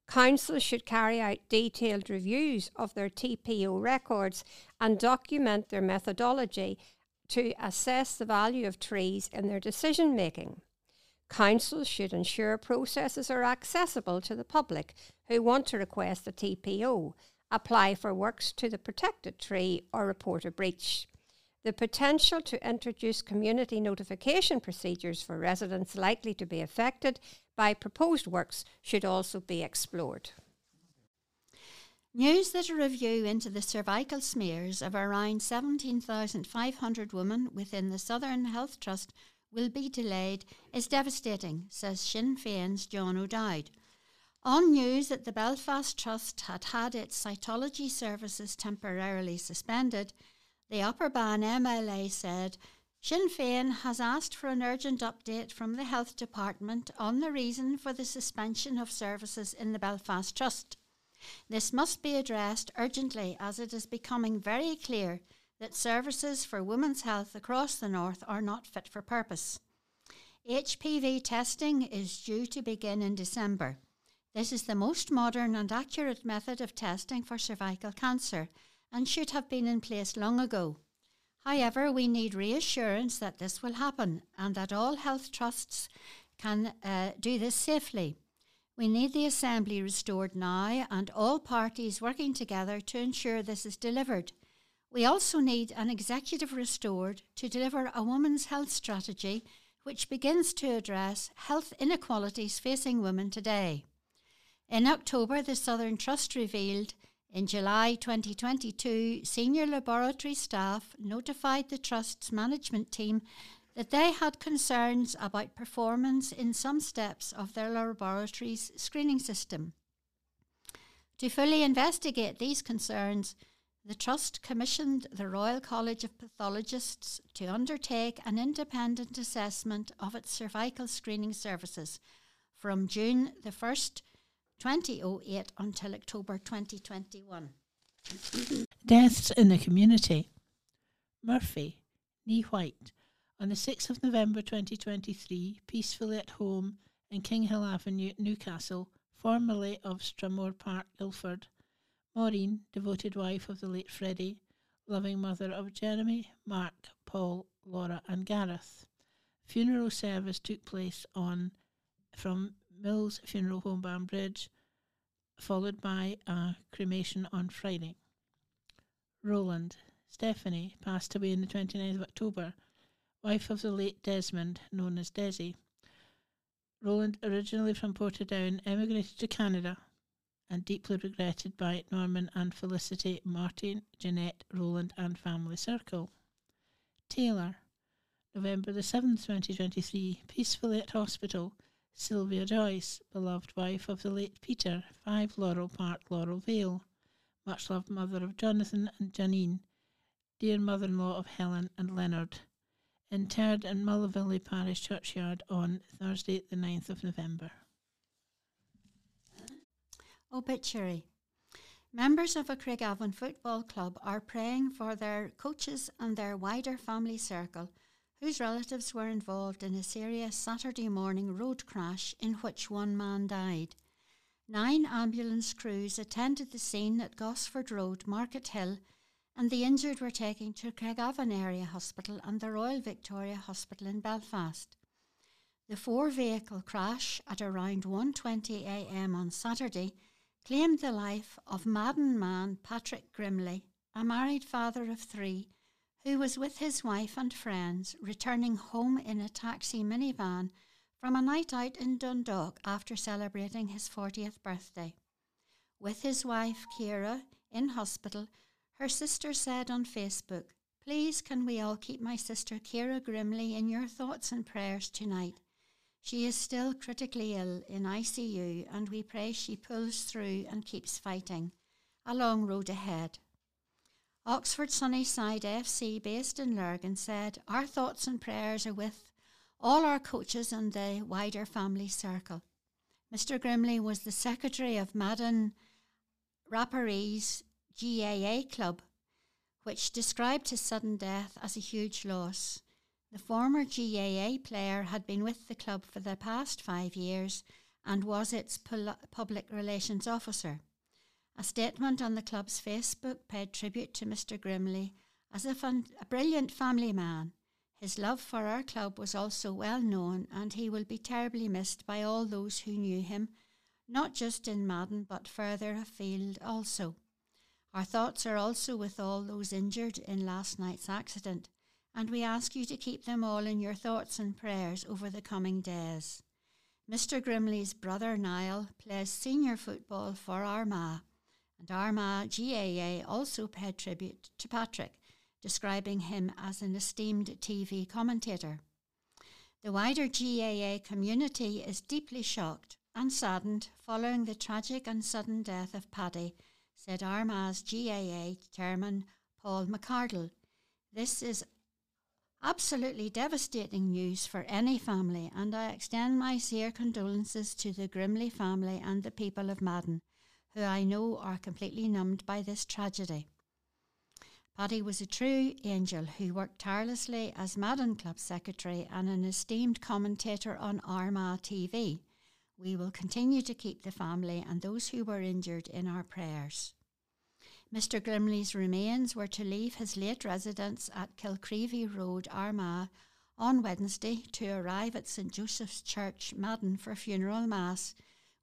Councils should carry out detailed reviews of their TPO records and document their methodology to assess the value of trees in their decision making. Councils should ensure processes are accessible to the public who want to request a TPO, apply for works to the protected tree, or report a breach. The potential to introduce community notification procedures for residents likely to be affected by proposed works should also be explored. News that a review into the cervical smears of around 17,500 women within the Southern Health Trust will be delayed is devastating, says Sinn Féin's John O'Dowd. On news that the Belfast Trust had had its cytology services temporarily suspended, the Upper Bann MLA said Sinn Féin has asked for an urgent update from the Health Department on the reason for the suspension of services in the Belfast Trust. This must be addressed urgently as it is becoming very clear that services for women's health across the North are not fit for purpose. HPV testing is due to begin in December. This is the most modern and accurate method of testing for cervical cancer and should have been in place long ago. However, we need reassurance that this will happen and that all health trusts can uh, do this safely. We need the Assembly restored now and all parties working together to ensure this is delivered. We also need an executive restored to deliver a women's health strategy which begins to address health inequalities facing women today. In October, the Southern Trust revealed in July 2022, senior laboratory staff notified the Trust's management team that they had concerns about performance in some steps of their laboratory's screening system. To fully investigate these concerns, the Trust commissioned the Royal College of Pathologists to undertake an independent assessment of its cervical screening services from June the 1st 2008 until October 2021. Deaths in the community. Murphy, née white, on the 6th of November 2023, peacefully at home in King Hill Avenue, Newcastle, formerly of Stramoor Park, Ilford. Maureen, devoted wife of the late Freddie, loving mother of Jeremy, Mark, Paul, Laura, and Gareth. Funeral service took place on from Mills Funeral Home Banbridge, followed by a cremation on Friday. Roland, Stephanie, passed away on the 29th of October, wife of the late Desmond, known as Desi. Roland, originally from Portadown, emigrated to Canada. and deeply regretted by Norman and Felicity, Martin, Jeanette, Roland, and family circle. Taylor, November the 7th, 2023, peacefully at hospital. Sylvia Joyce, beloved wife of the late Peter, 5 Laurel Park, Laurel Vale. Much loved mother of Jonathan and Janine, dear mother in law of Helen and Leonard. Interred in Mullavilly Parish Churchyard on Thursday, the 9th of November. Obituary. Members of a Craigavon football club are praying for their coaches and their wider family circle whose relatives were involved in a serious Saturday morning road crash in which one man died. Nine ambulance crews attended the scene at Gosford Road, Markethill, and the injured were taken to Craigavon Area Hospital and the Royal Victoria Hospital in Belfast. The four-vehicle crash at around 1:20 a.m. on Saturday claimed the life of Madden man Patrick Grimley, a married father of three, who was with his wife and friends returning home in a taxi minivan from a night out in Dundalk after celebrating his 40th birthday. With his wife, Kira, in hospital, her sister said on Facebook, Please, can we all keep my sister Kira Grimley in your thoughts and prayers tonight? She is still critically ill in ICU, and we pray she pulls through and keeps fighting. A long road ahead. Oxford Sunnyside FC, based in Lurgan, said, Our thoughts and prayers are with all our coaches and the wider family circle. Mr. Grimley was the secretary of Madden Raparees GAA club, which described his sudden death as a huge loss. The former GAA player had been with the club for the past five years and was its public relations officer. A statement on the club's Facebook paid tribute to Mr. Grimley as a, fun- a brilliant family man. His love for our club was also well known, and he will be terribly missed by all those who knew him, not just in Madden but further afield also. Our thoughts are also with all those injured in last night's accident, and we ask you to keep them all in your thoughts and prayers over the coming days. Mr. Grimley's brother Niall plays senior football for Armagh and Armagh GAA also paid tribute to Patrick, describing him as an esteemed TV commentator. The wider GAA community is deeply shocked and saddened following the tragic and sudden death of Paddy, said Armagh's GAA chairman Paul McCardle. This is absolutely devastating news for any family, and I extend my sincere condolences to the Grimley family and the people of Madden who I know are completely numbed by this tragedy. Paddy was a true angel who worked tirelessly as Madden Club secretary and an esteemed commentator on Armagh TV. We will continue to keep the family and those who were injured in our prayers. Mr. Grimley's remains were to leave his late residence at Kilcreevy Road, Armagh, on Wednesday to arrive at St Joseph's Church, Madden, for funeral mass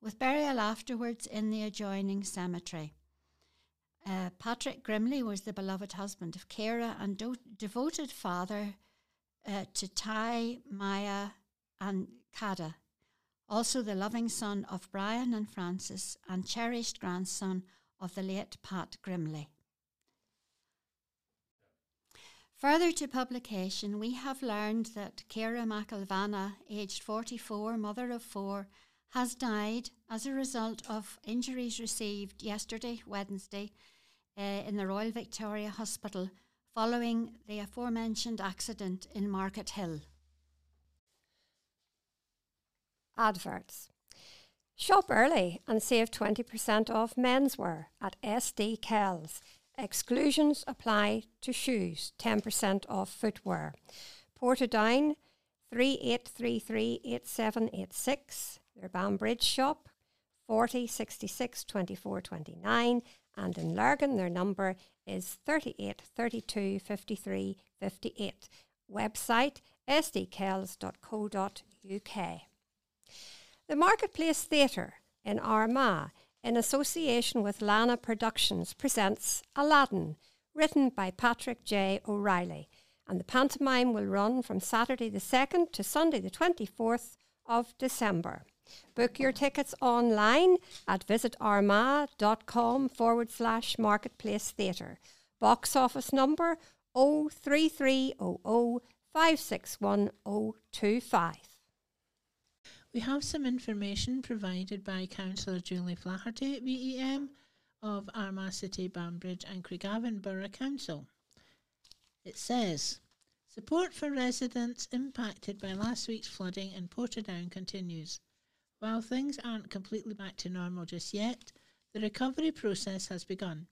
with burial afterwards in the adjoining cemetery. Uh, Patrick Grimley was the beloved husband of Kara and do- devoted father uh, to Ty, Maya, and Kada. Also, the loving son of Brian and Francis, and cherished grandson of the late Pat Grimley. Further to publication, we have learned that Kara McIlvana, aged 44, mother of four, has died as a result of injuries received yesterday, Wednesday, uh, in the Royal Victoria Hospital following the aforementioned accident in Markethill. Adverts. Shop early and save 20% off menswear at SD Kells. Exclusions apply to shoes, 10% off footwear. Portadown 3833 8786. Their Banbridge shop, 40 66 24 29. And in Lurgan, their number is 38 32 53 58. Website sdkells.co.uk. The Marketplace Theatre in Armagh, in association with Lana Productions, presents Aladdin, written by Patrick J. O'Reilly. And the pantomime will run from Saturday the 2nd to Sunday the 24th of December. Book your tickets online at visitarmagh.com forward slash marketplace theatre. Box office number 03300 561025. We have some information provided by Councillor Julie Flaherty, BEM, of Armagh City, Banbridge and Craigavon Borough Council. It says, Support for residents impacted by last week's flooding in Portadown continues. While things aren't completely back to normal just yet, the recovery process has begun.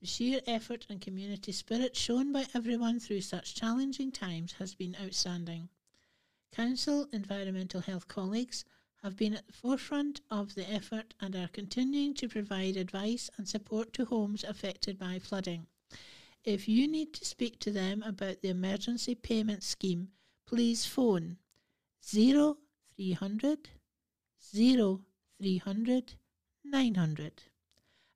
The sheer effort and community spirit shown by everyone through such challenging times has been outstanding. Council Environmental Health colleagues have been at the forefront of the effort and are continuing to provide advice and support to homes affected by flooding. If you need to speak to them about the emergency payment scheme, please phone 0300 0300 900.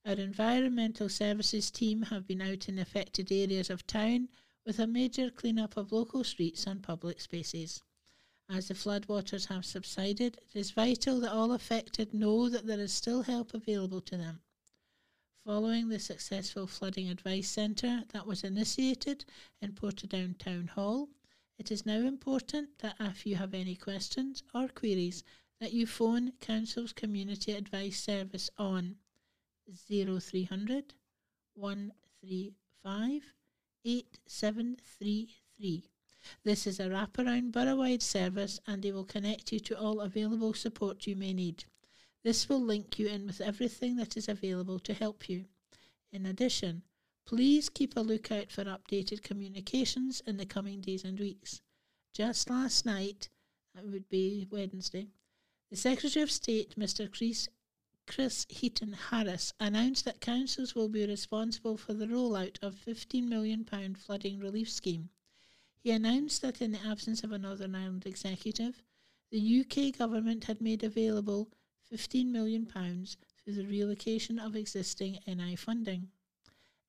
Our environmental services team have been out in affected areas of town with a major clean-up of local streets and public spaces. As the floodwaters have subsided, it is vital that all affected know that there is still help available to them. Following the successful Flooding Advice Centre that was initiated in Portadown Town Hall, it is now important that if you have any questions or queries, that you phone Council's Community Advice Service on 0300 135 8733. This is a wraparound borough-wide service and they will connect you to all available support you may need. This will link you in with everything that is available to help you. In addition, please keep a lookout for updated communications in the coming days and weeks. Just last night, that would be Wednesday, the Secretary of State, Mr. Chris Chris Heaton Harris announced that councils will be responsible for the rollout of £15 million flooding relief scheme. He announced that in the absence of a Northern Ireland executive, the UK government had made available £15 million through the relocation of existing NI funding.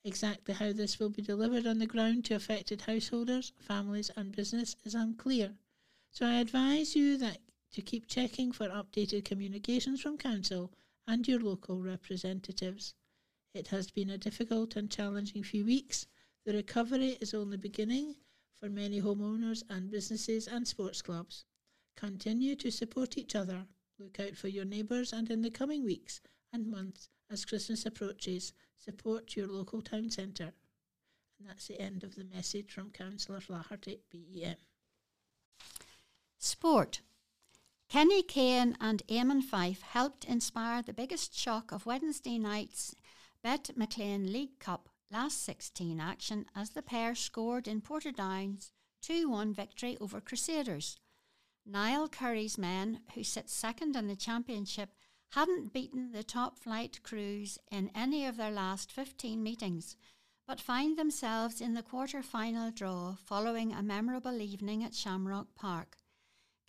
Exactly how this will be delivered on the ground to affected householders, families, and business is unclear. So I advise you that to keep checking for updated communications from Council and your local representatives. It has been a difficult and challenging few weeks. The recovery is only beginning for many homeowners and businesses and sports clubs. Continue to support each other. Look out for your neighbours and in the coming weeks and months as Christmas approaches, support your local town centre. And that's the end of the message from Councillor Flaherty, BEM. Sport. Kenny Kane and Eamon Fyfe helped inspire the biggest shock of Wednesday night's BetMcLean League Cup last 16 action as the pair scored in Portadown's 2 1 victory over Crusaders. Niall Currie's men, who sit second in the championship, hadn't beaten the top flight Crues in any of their last 15 meetings, but find themselves in the quarter final draw following a memorable evening at Shamrock Park.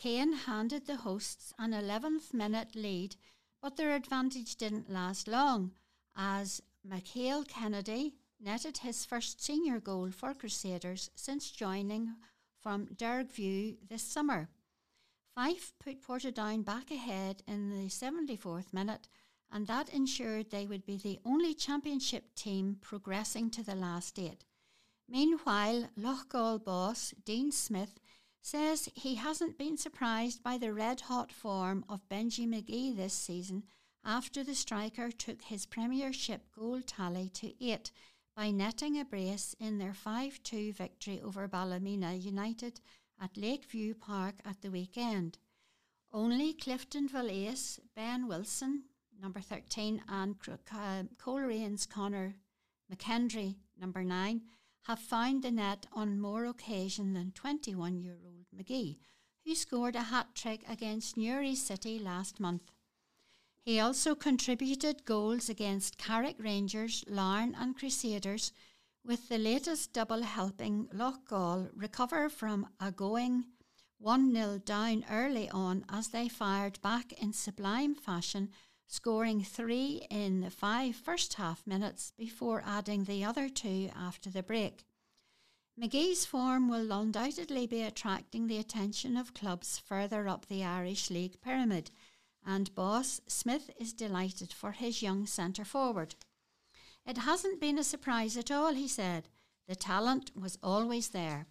Kane handed the hosts an 11th minute lead, but their advantage didn't last long as Michael Kennedy netted his first senior goal for Crusaders since joining from Dergview this summer. Fyfe put Portadown back ahead in the 74th minute, and that ensured they would be the only championship team progressing to the last eight. Meanwhile, Loughgall boss Dean Smith says he hasn't been surprised by the red hot form of Benji McGee this season after the striker took his Premiership goal tally to eight by netting a brace in their 5 2 victory over Ballymena United at Lakeview Park at the weekend. Only Cliftonville ace Ben Wilson, number 13, and uh, Coleraine's Conor McKendry, number 9, have found the net on more occasion than 21 year old McGee, who scored a hat trick against Newry City last month. He also contributed goals against Carrick Rangers, Larne, and Crusaders, with the latest double helping Loughgall recover from a going 1 0 down early on as they fired back in sublime fashion scoring three in the five first half minutes before adding the other two after the break. McGee's form will undoubtedly be attracting the attention of clubs further up the Irish League pyramid, and boss Smith is delighted for his young centre forward. It hasn't been a surprise at all, he said. The talent was always there.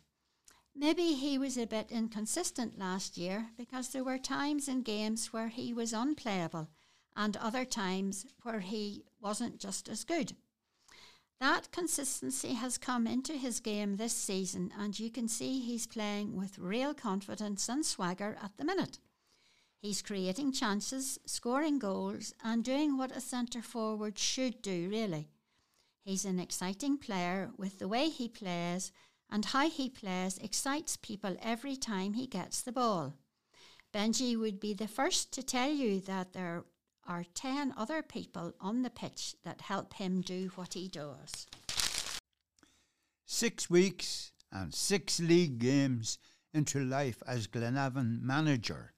Maybe he was a bit inconsistent last year because there were times in games where he was unplayable and other times where he wasn't just as good. That consistency has come into his game this season, and you can see he's playing with real confidence and swagger at the minute. He's creating chances, scoring goals, and doing what a centre forward should do, really. He's an exciting player with the way he plays, and how he plays excites people every time he gets the ball. Benji would be the first to tell you that there are 10 other people on the pitch that help him do what he does. Six weeks and six league games into life as Glenavon manager,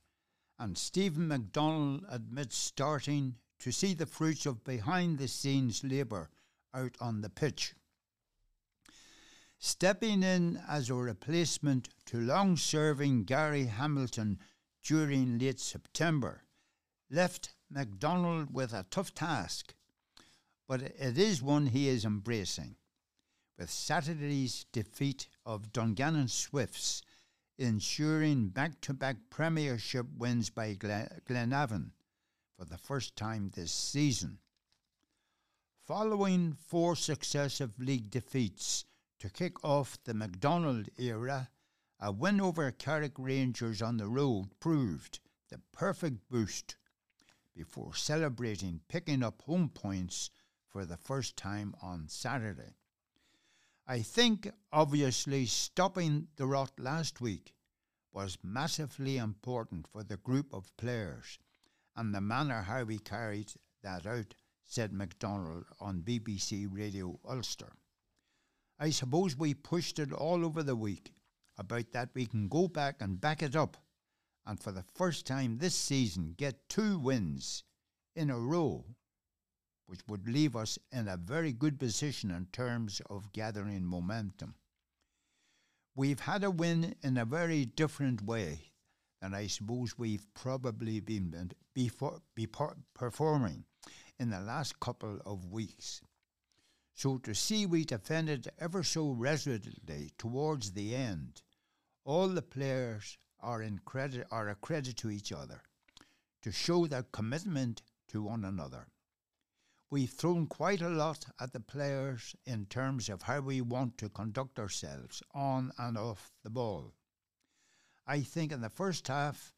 and Stephen McDonnell admits starting to see the fruits of behind the scenes labour out on the pitch. Stepping in as a replacement to long serving Gary Hamilton during late September left McDonnell with a tough task, but it is one he is embracing. With Saturday's defeat of Dungannon Swifts ensuring back to back Premiership wins by Glenavon for the first time this season. Following four successive league defeats to kick off the McDonnell era, a win over Carrick Rangers on the road proved the perfect boost before celebrating picking up home points for the first time on Saturday. I think obviously stopping the rot last week was massively important for the group of players and the manner how we carried that out, said McDonnell on BBC Radio Ulster. I suppose we pushed it all over the week about that we can go back and back it up and for the first time this season get two wins in a row, which would leave us in a very good position in terms of gathering momentum. We've had a win in a very different way than I suppose we've probably been before, before performing in the last couple of weeks. So to see we defended ever so resolutely towards the end, all the players are in credit are a credit to each other to show their commitment to one another. We've thrown quite a lot at the players in terms of how we want to conduct ourselves on and off the ball. I think in the first half,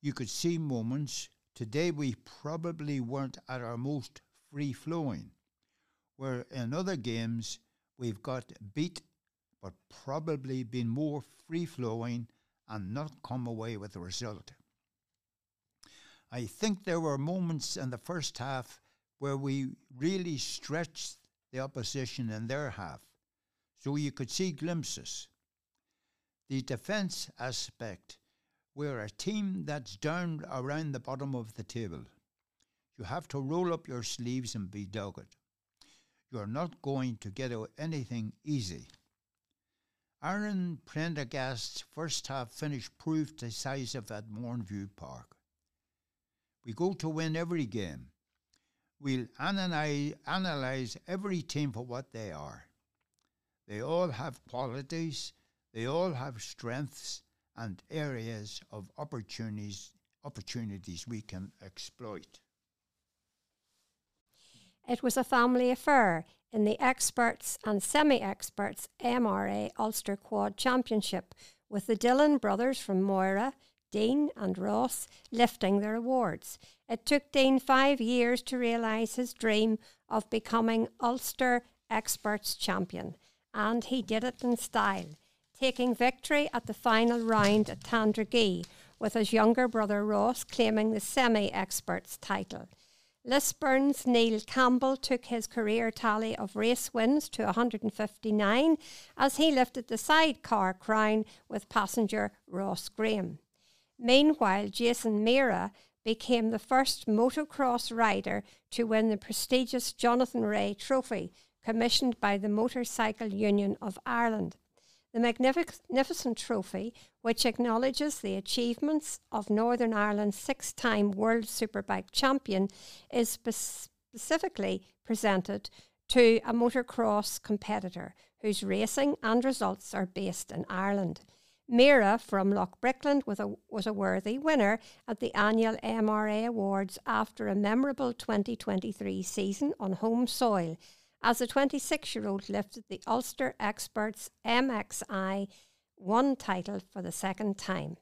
you could see moments. Today, we probably weren't at our most free flowing, where in other games, we've got beat, but probably been more free flowing and not come away with a result. I think there were moments in the first half where we really stretched the opposition in their half, so you could see glimpses. The defence aspect, we're a team that's down around the bottom of the table. You have to roll up your sleeves and be dogged. You're not going to get anything easy. Aaron Prendergast's first half finish proved decisive at Mourneview Park. We go to win every game. We'll analyze, analyze every team for what they are. They all have qualities, they all have strengths and areas of opportunities opportunities we can exploit. It was a family affair in the experts and semi experts MRA Ulster Quad Championship, with the Dillon brothers from Moira, Dean and Ross lifting their awards. It took Dean five years to realise his dream of becoming Ulster Experts Champion, and he did it in style, taking victory at the final round at Tandragee, with his younger brother Ross claiming the semi experts title. Lisburn's Neil Campbell took his career tally of race wins to 159 as he lifted the sidecar crown with passenger Ross Graham. Meanwhile, Jason Meara became the first motocross rider to win the prestigious Jonathan Rea Trophy, commissioned by the Motorcycle Union of Ireland. The Magnificent Trophy, which acknowledges the achievements of Northern Ireland's six time World Superbike champion, is specifically presented to a motocross competitor whose racing and results are based in Ireland. Meara from Loughbrickland was a, was a worthy winner at the annual MRA Awards after a memorable 2023 season on home soil as a 26 year old lifted the Ulster Experts MXI 1 title for the second time.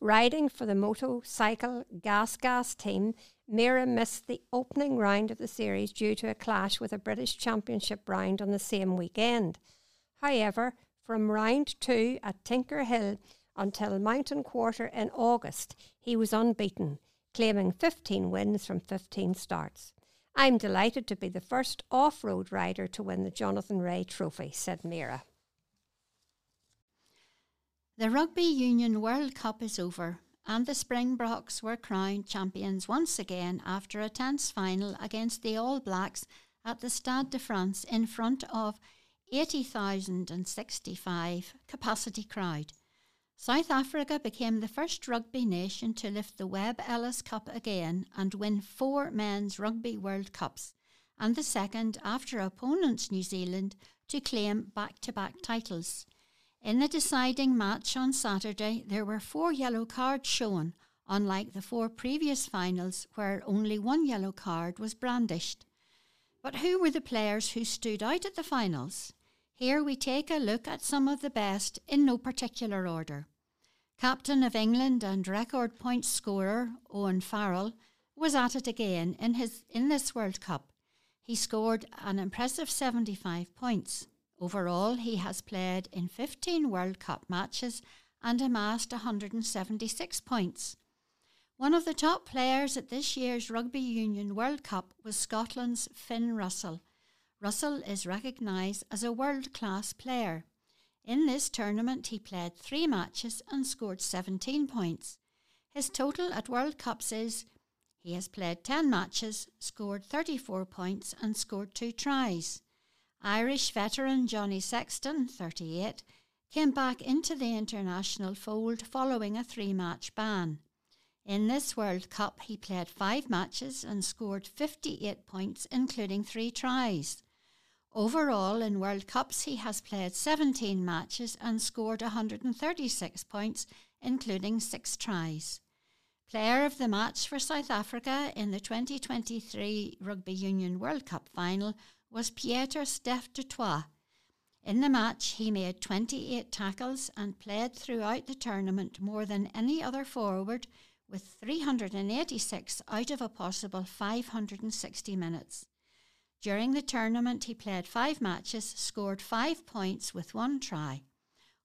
Riding for the motorcycle Gas Gas team, Meara missed the opening round of the series due to a clash with a British Championship round on the same weekend. However, from round two at Tinker Hill until Mountain Quarter in August, he was unbeaten, claiming 15 wins from 15 starts. I'm delighted to be the first off road rider to win the Jonathan Rea Trophy, said Meara. The Rugby Union World Cup is over, and the Springboks were crowned champions once again after a tense final against the All Blacks at the Stade de France in front of 80,065 capacity crowd. South Africa became the first rugby nation to lift the Webb Ellis Cup again and win four men's Rugby World Cups, and the second after opponents New Zealand to claim back to back titles. In the deciding match on Saturday, there were four yellow cards shown, unlike the four previous finals where only one yellow card was brandished. But who were the players who stood out at the finals? Here we take a look at some of the best in no particular order. Captain of England and record point scorer Owen Farrell was at it again in his in this World Cup. He scored an impressive 75 points. Overall, he has played in 15 World Cup matches and amassed 176 points. One of the top players at this year's Rugby Union World Cup was Scotland's Finn Russell. Russell is recognised as a world class player. In this tournament, he played three matches and scored 17 points. His total at World Cups is he has played 10 matches, scored 34 points, and scored two tries. Irish veteran Johnny Sexton, 38, came back into the international fold following a three match ban. In this World Cup, he played five matches and scored 58 points, including three tries. Overall, in World Cups, he has played 17 matches and scored 136 points, including six tries. Player of the match for South Africa in the 2023 Rugby Union World Cup final was Pieter Steph du Toit. In the match, he made 28 tackles and played throughout the tournament more than any other forward, with 386 out of a possible 560 minutes. During the tournament, he played five matches, scored five points with one try.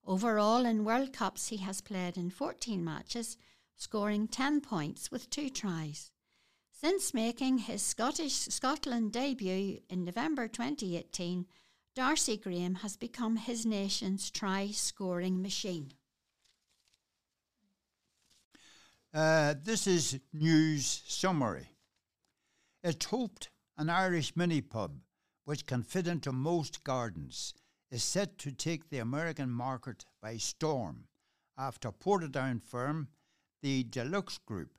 Overall, in World Cups, he has played in 14 matches, scoring 10 points with two tries. Since making his Scottish Scotland debut in November 2018, Darcy Graham has become his nation's try scoring machine. Uh, this is news summary. It's hoped an Irish mini pub, which can fit into most gardens, is set to take the American market by storm after Portadown firm, the Deluxe Group,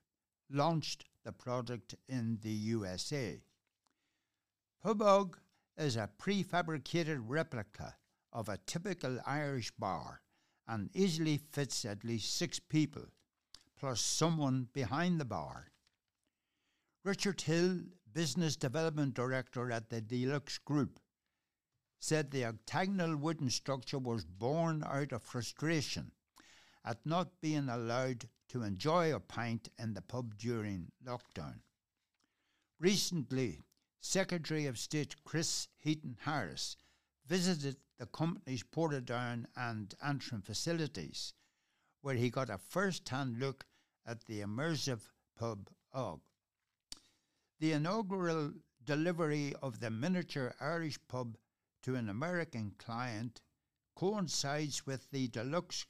launched the product in the USA. Pubog is a prefabricated replica of a typical Irish bar and easily fits at least six people, plus someone behind the bar. Richard Hill business development director at the Deluxe Group, said the octagonal wooden structure was born out of frustration at not being allowed to enjoy a pint in the pub during lockdown. Recently, Secretary of State Chris Heaton Harris visited the company's Portadown and Antrim facilities, where he got a first hand look at the immersive pub Og. The inaugural delivery of the miniature Irish pub to an American client coincides with the deluxe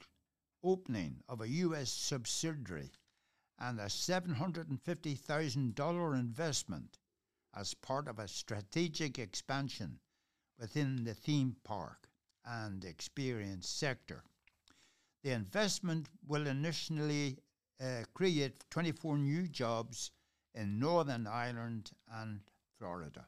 opening of a US subsidiary and a $750,000 investment as part of a strategic expansion within the theme park and experience sector. The investment will initially uh, create 24 new jobs in Northern Ireland and Florida.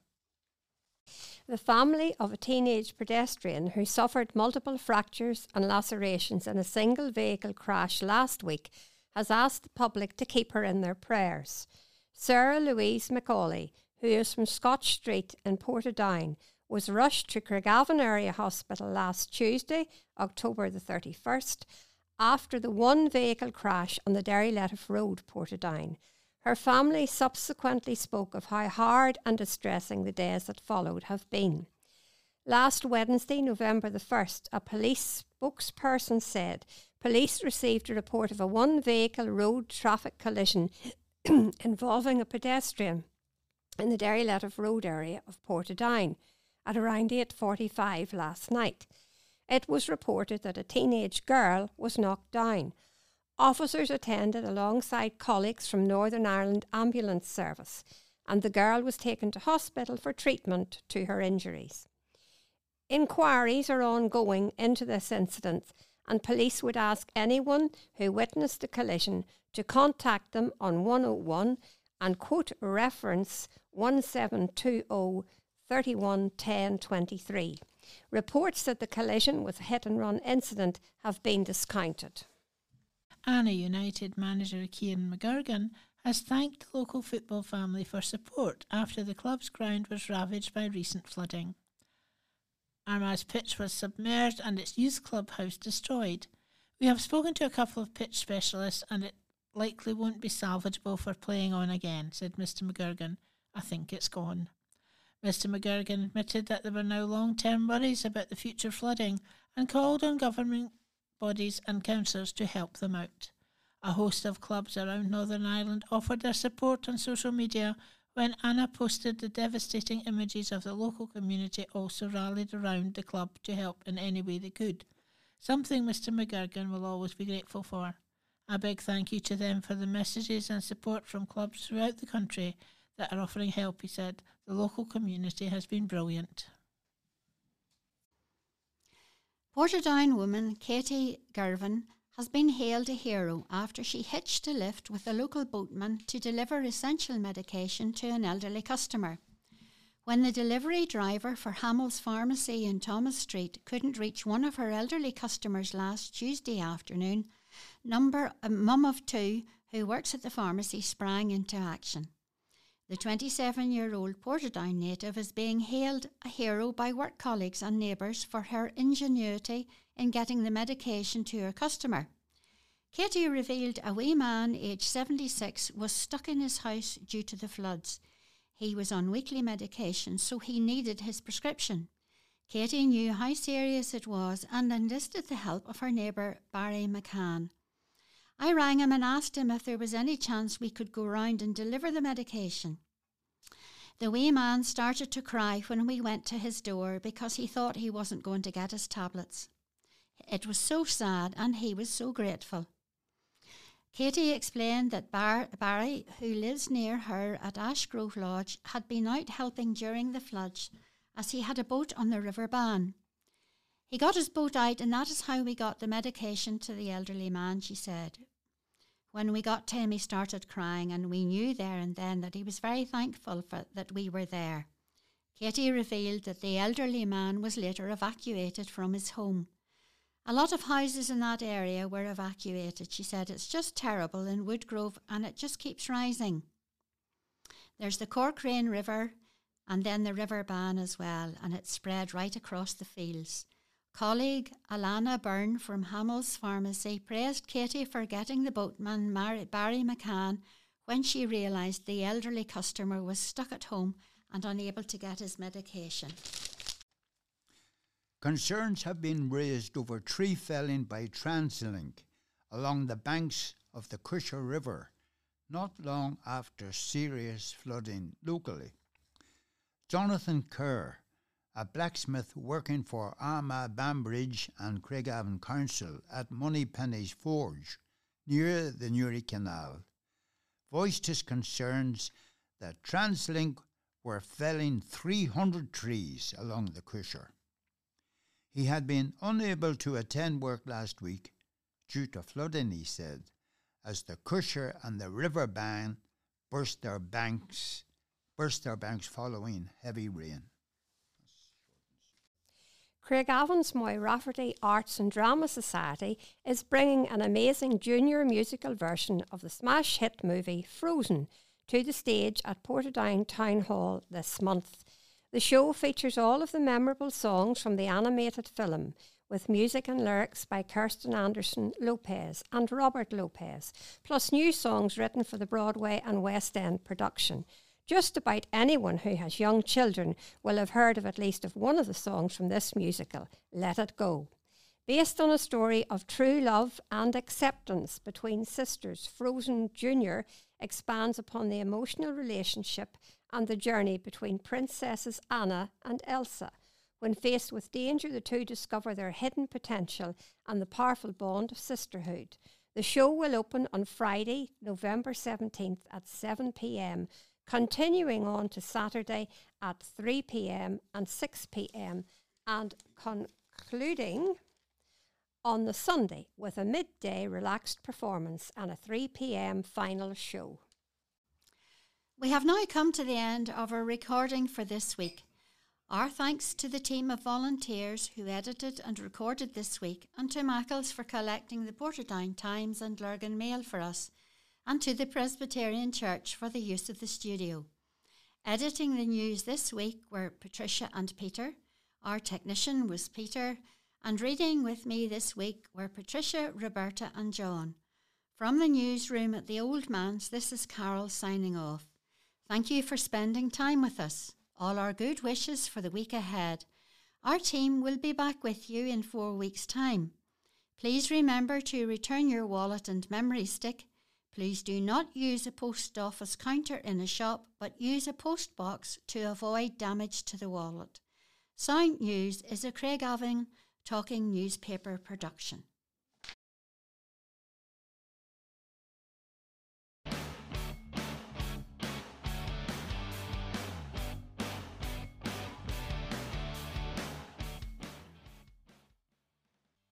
The family of a teenage pedestrian who suffered multiple fractures and lacerations in a single vehicle crash last week has asked the public to keep her in their prayers. Sarah Louise McCauley, who is from Scotch Street in Portadown, was rushed to Craigavon Area Hospital last Tuesday, October the 31st, after the one vehicle crash on the Derrylettiff Road, Portadown. Her family subsequently spoke of how hard and distressing the days that followed have been. Last Wednesday, November the 1st, a police spokesperson said police received a report of a one vehicle road traffic collision [coughs] involving a pedestrian in the Derrylettiff Road area of Portadown at around 8.45 last night. It was reported that a teenage girl was knocked down Officers attended alongside colleagues from Northern Ireland Ambulance Service, and the girl was taken to hospital for treatment to her injuries. Inquiries are ongoing into this incident, and police would ask anyone who witnessed the collision to contact them on 101 and quote reference 1720 31 10 23. Reports that the collision was a hit and run incident have been discounted. Annagh United manager Cian McGurgan has thanked the local football family for support after the club's ground was ravaged by recent flooding. Annagh's pitch was submerged and its youth clubhouse destroyed. We have spoken to a couple of pitch specialists and it likely won't be salvageable for playing on again, said Mr. McGurgan. I think it's gone. Mr. McGurgan admitted that there were now long term worries about the future flooding and called on government bodies and councils to help them out. A host of clubs around Northern Ireland offered their support on social media when Annagh posted the devastating images of the local community also rallied around the club to help in any way they could, something Mr McGurgan will always be grateful for. A big thank you to them for the messages and support from clubs throughout the country that are offering help, he said. The local community has been brilliant. Portadown woman Katie Girvan has been hailed a hero after she hitched a lift with a local boatman to deliver essential medication to an elderly customer. When the delivery driver for Hamill's Pharmacy in Thomas Street couldn't reach one of her elderly customers last Tuesday afternoon, number a mum of two who works at the pharmacy sprang into action. The 27 year old Portadown native is being hailed a hero by work colleagues and neighbours for her ingenuity in getting the medication to her customer. Katie revealed a wee man aged 76 was stuck in his house due to the floods. He was on weekly medication, so he needed his prescription. Katie knew how serious it was and enlisted the help of her neighbour Barry McCann. I rang him and asked him if there was any chance we could go round and deliver the medication. The wee man started to cry when we went to his door because he thought he wasn't going to get his tablets. It was so sad and he was so grateful. Katie explained that Bar- Barry, who lives near her at Ashgrove Lodge, had been out helping during the floods as he had a boat on the River Bann. He got his boat out, and that is how we got the medication to the elderly man, she said. When we got to him, he started crying, and we knew there and then that he was very thankful for, that we were there. Katie revealed that the elderly man was later evacuated from his home. A lot of houses in that area were evacuated. She said it's just terrible in Woodgrove and it just keeps rising. There's the Corcrane River and then the River Bann as well, and it spread right across the fields. Colleague Alana Byrne from Hamill's Pharmacy praised Katie for getting the boatman Barry McCann when she realised the elderly customer was stuck at home and unable to get his medication. Concerns have been raised over tree felling by TransLink along the banks of the Cusher River not long after serious flooding locally. Jonathan Kerr, a blacksmith working for Armagh Banbridge and Craigavon Council at Moneypenny's Forge, near the Newry Canal, voiced his concerns that TransLink were felling 300 trees along the Cusher. He had been unable to attend work last week due to flooding, he said, as the Cusher and the River Bann burst their banks burst their banks following heavy rain. Craigavon's Moyraverty Arts and Drama Society is bringing an amazing junior musical version of the smash hit movie Frozen to the stage at Portadown Town Hall this month. The show features all of the memorable songs from the animated film, with music and lyrics by Kristen Anderson Lopez and Robert Lopez, plus new songs written for the Broadway and West End production. Just about anyone who has young children will have heard of at least of one of the songs from this musical, Let It Go. Based on a story of true love and acceptance between sisters, Frozen Jr. expands upon the emotional relationship and the journey between princesses Anna and Elsa. When faced with danger, the two discover their hidden potential and the powerful bond of sisterhood. The show will open on Friday, November 17th at 7 pm, continuing on to Saturday at 3 pm and 6 pm, and concluding on the Sunday with a midday relaxed performance and a 3 pm final show. We have now come to the end of our recording for this week. Our thanks to the team of volunteers who edited and recorded this week, and to Mackles for collecting the Portadown Times and Lurgan Mail for us, and to the Presbyterian Church for the use of the studio. Editing the news this week were Patricia and Peter. Our technician was Peter, and reading with me this week were Patricia, Roberta, and John. From the newsroom at the Old Manse, this is Carol signing off. Thank you for spending time with us. All our good wishes for the week ahead. Our team will be back with you in four weeks' time. Please remember to return your wallet and memory stick. Please do not use a post office counter in a shop, but use a post box to avoid damage to the wallet. Sound News is a Craigavon Talking newspaper production.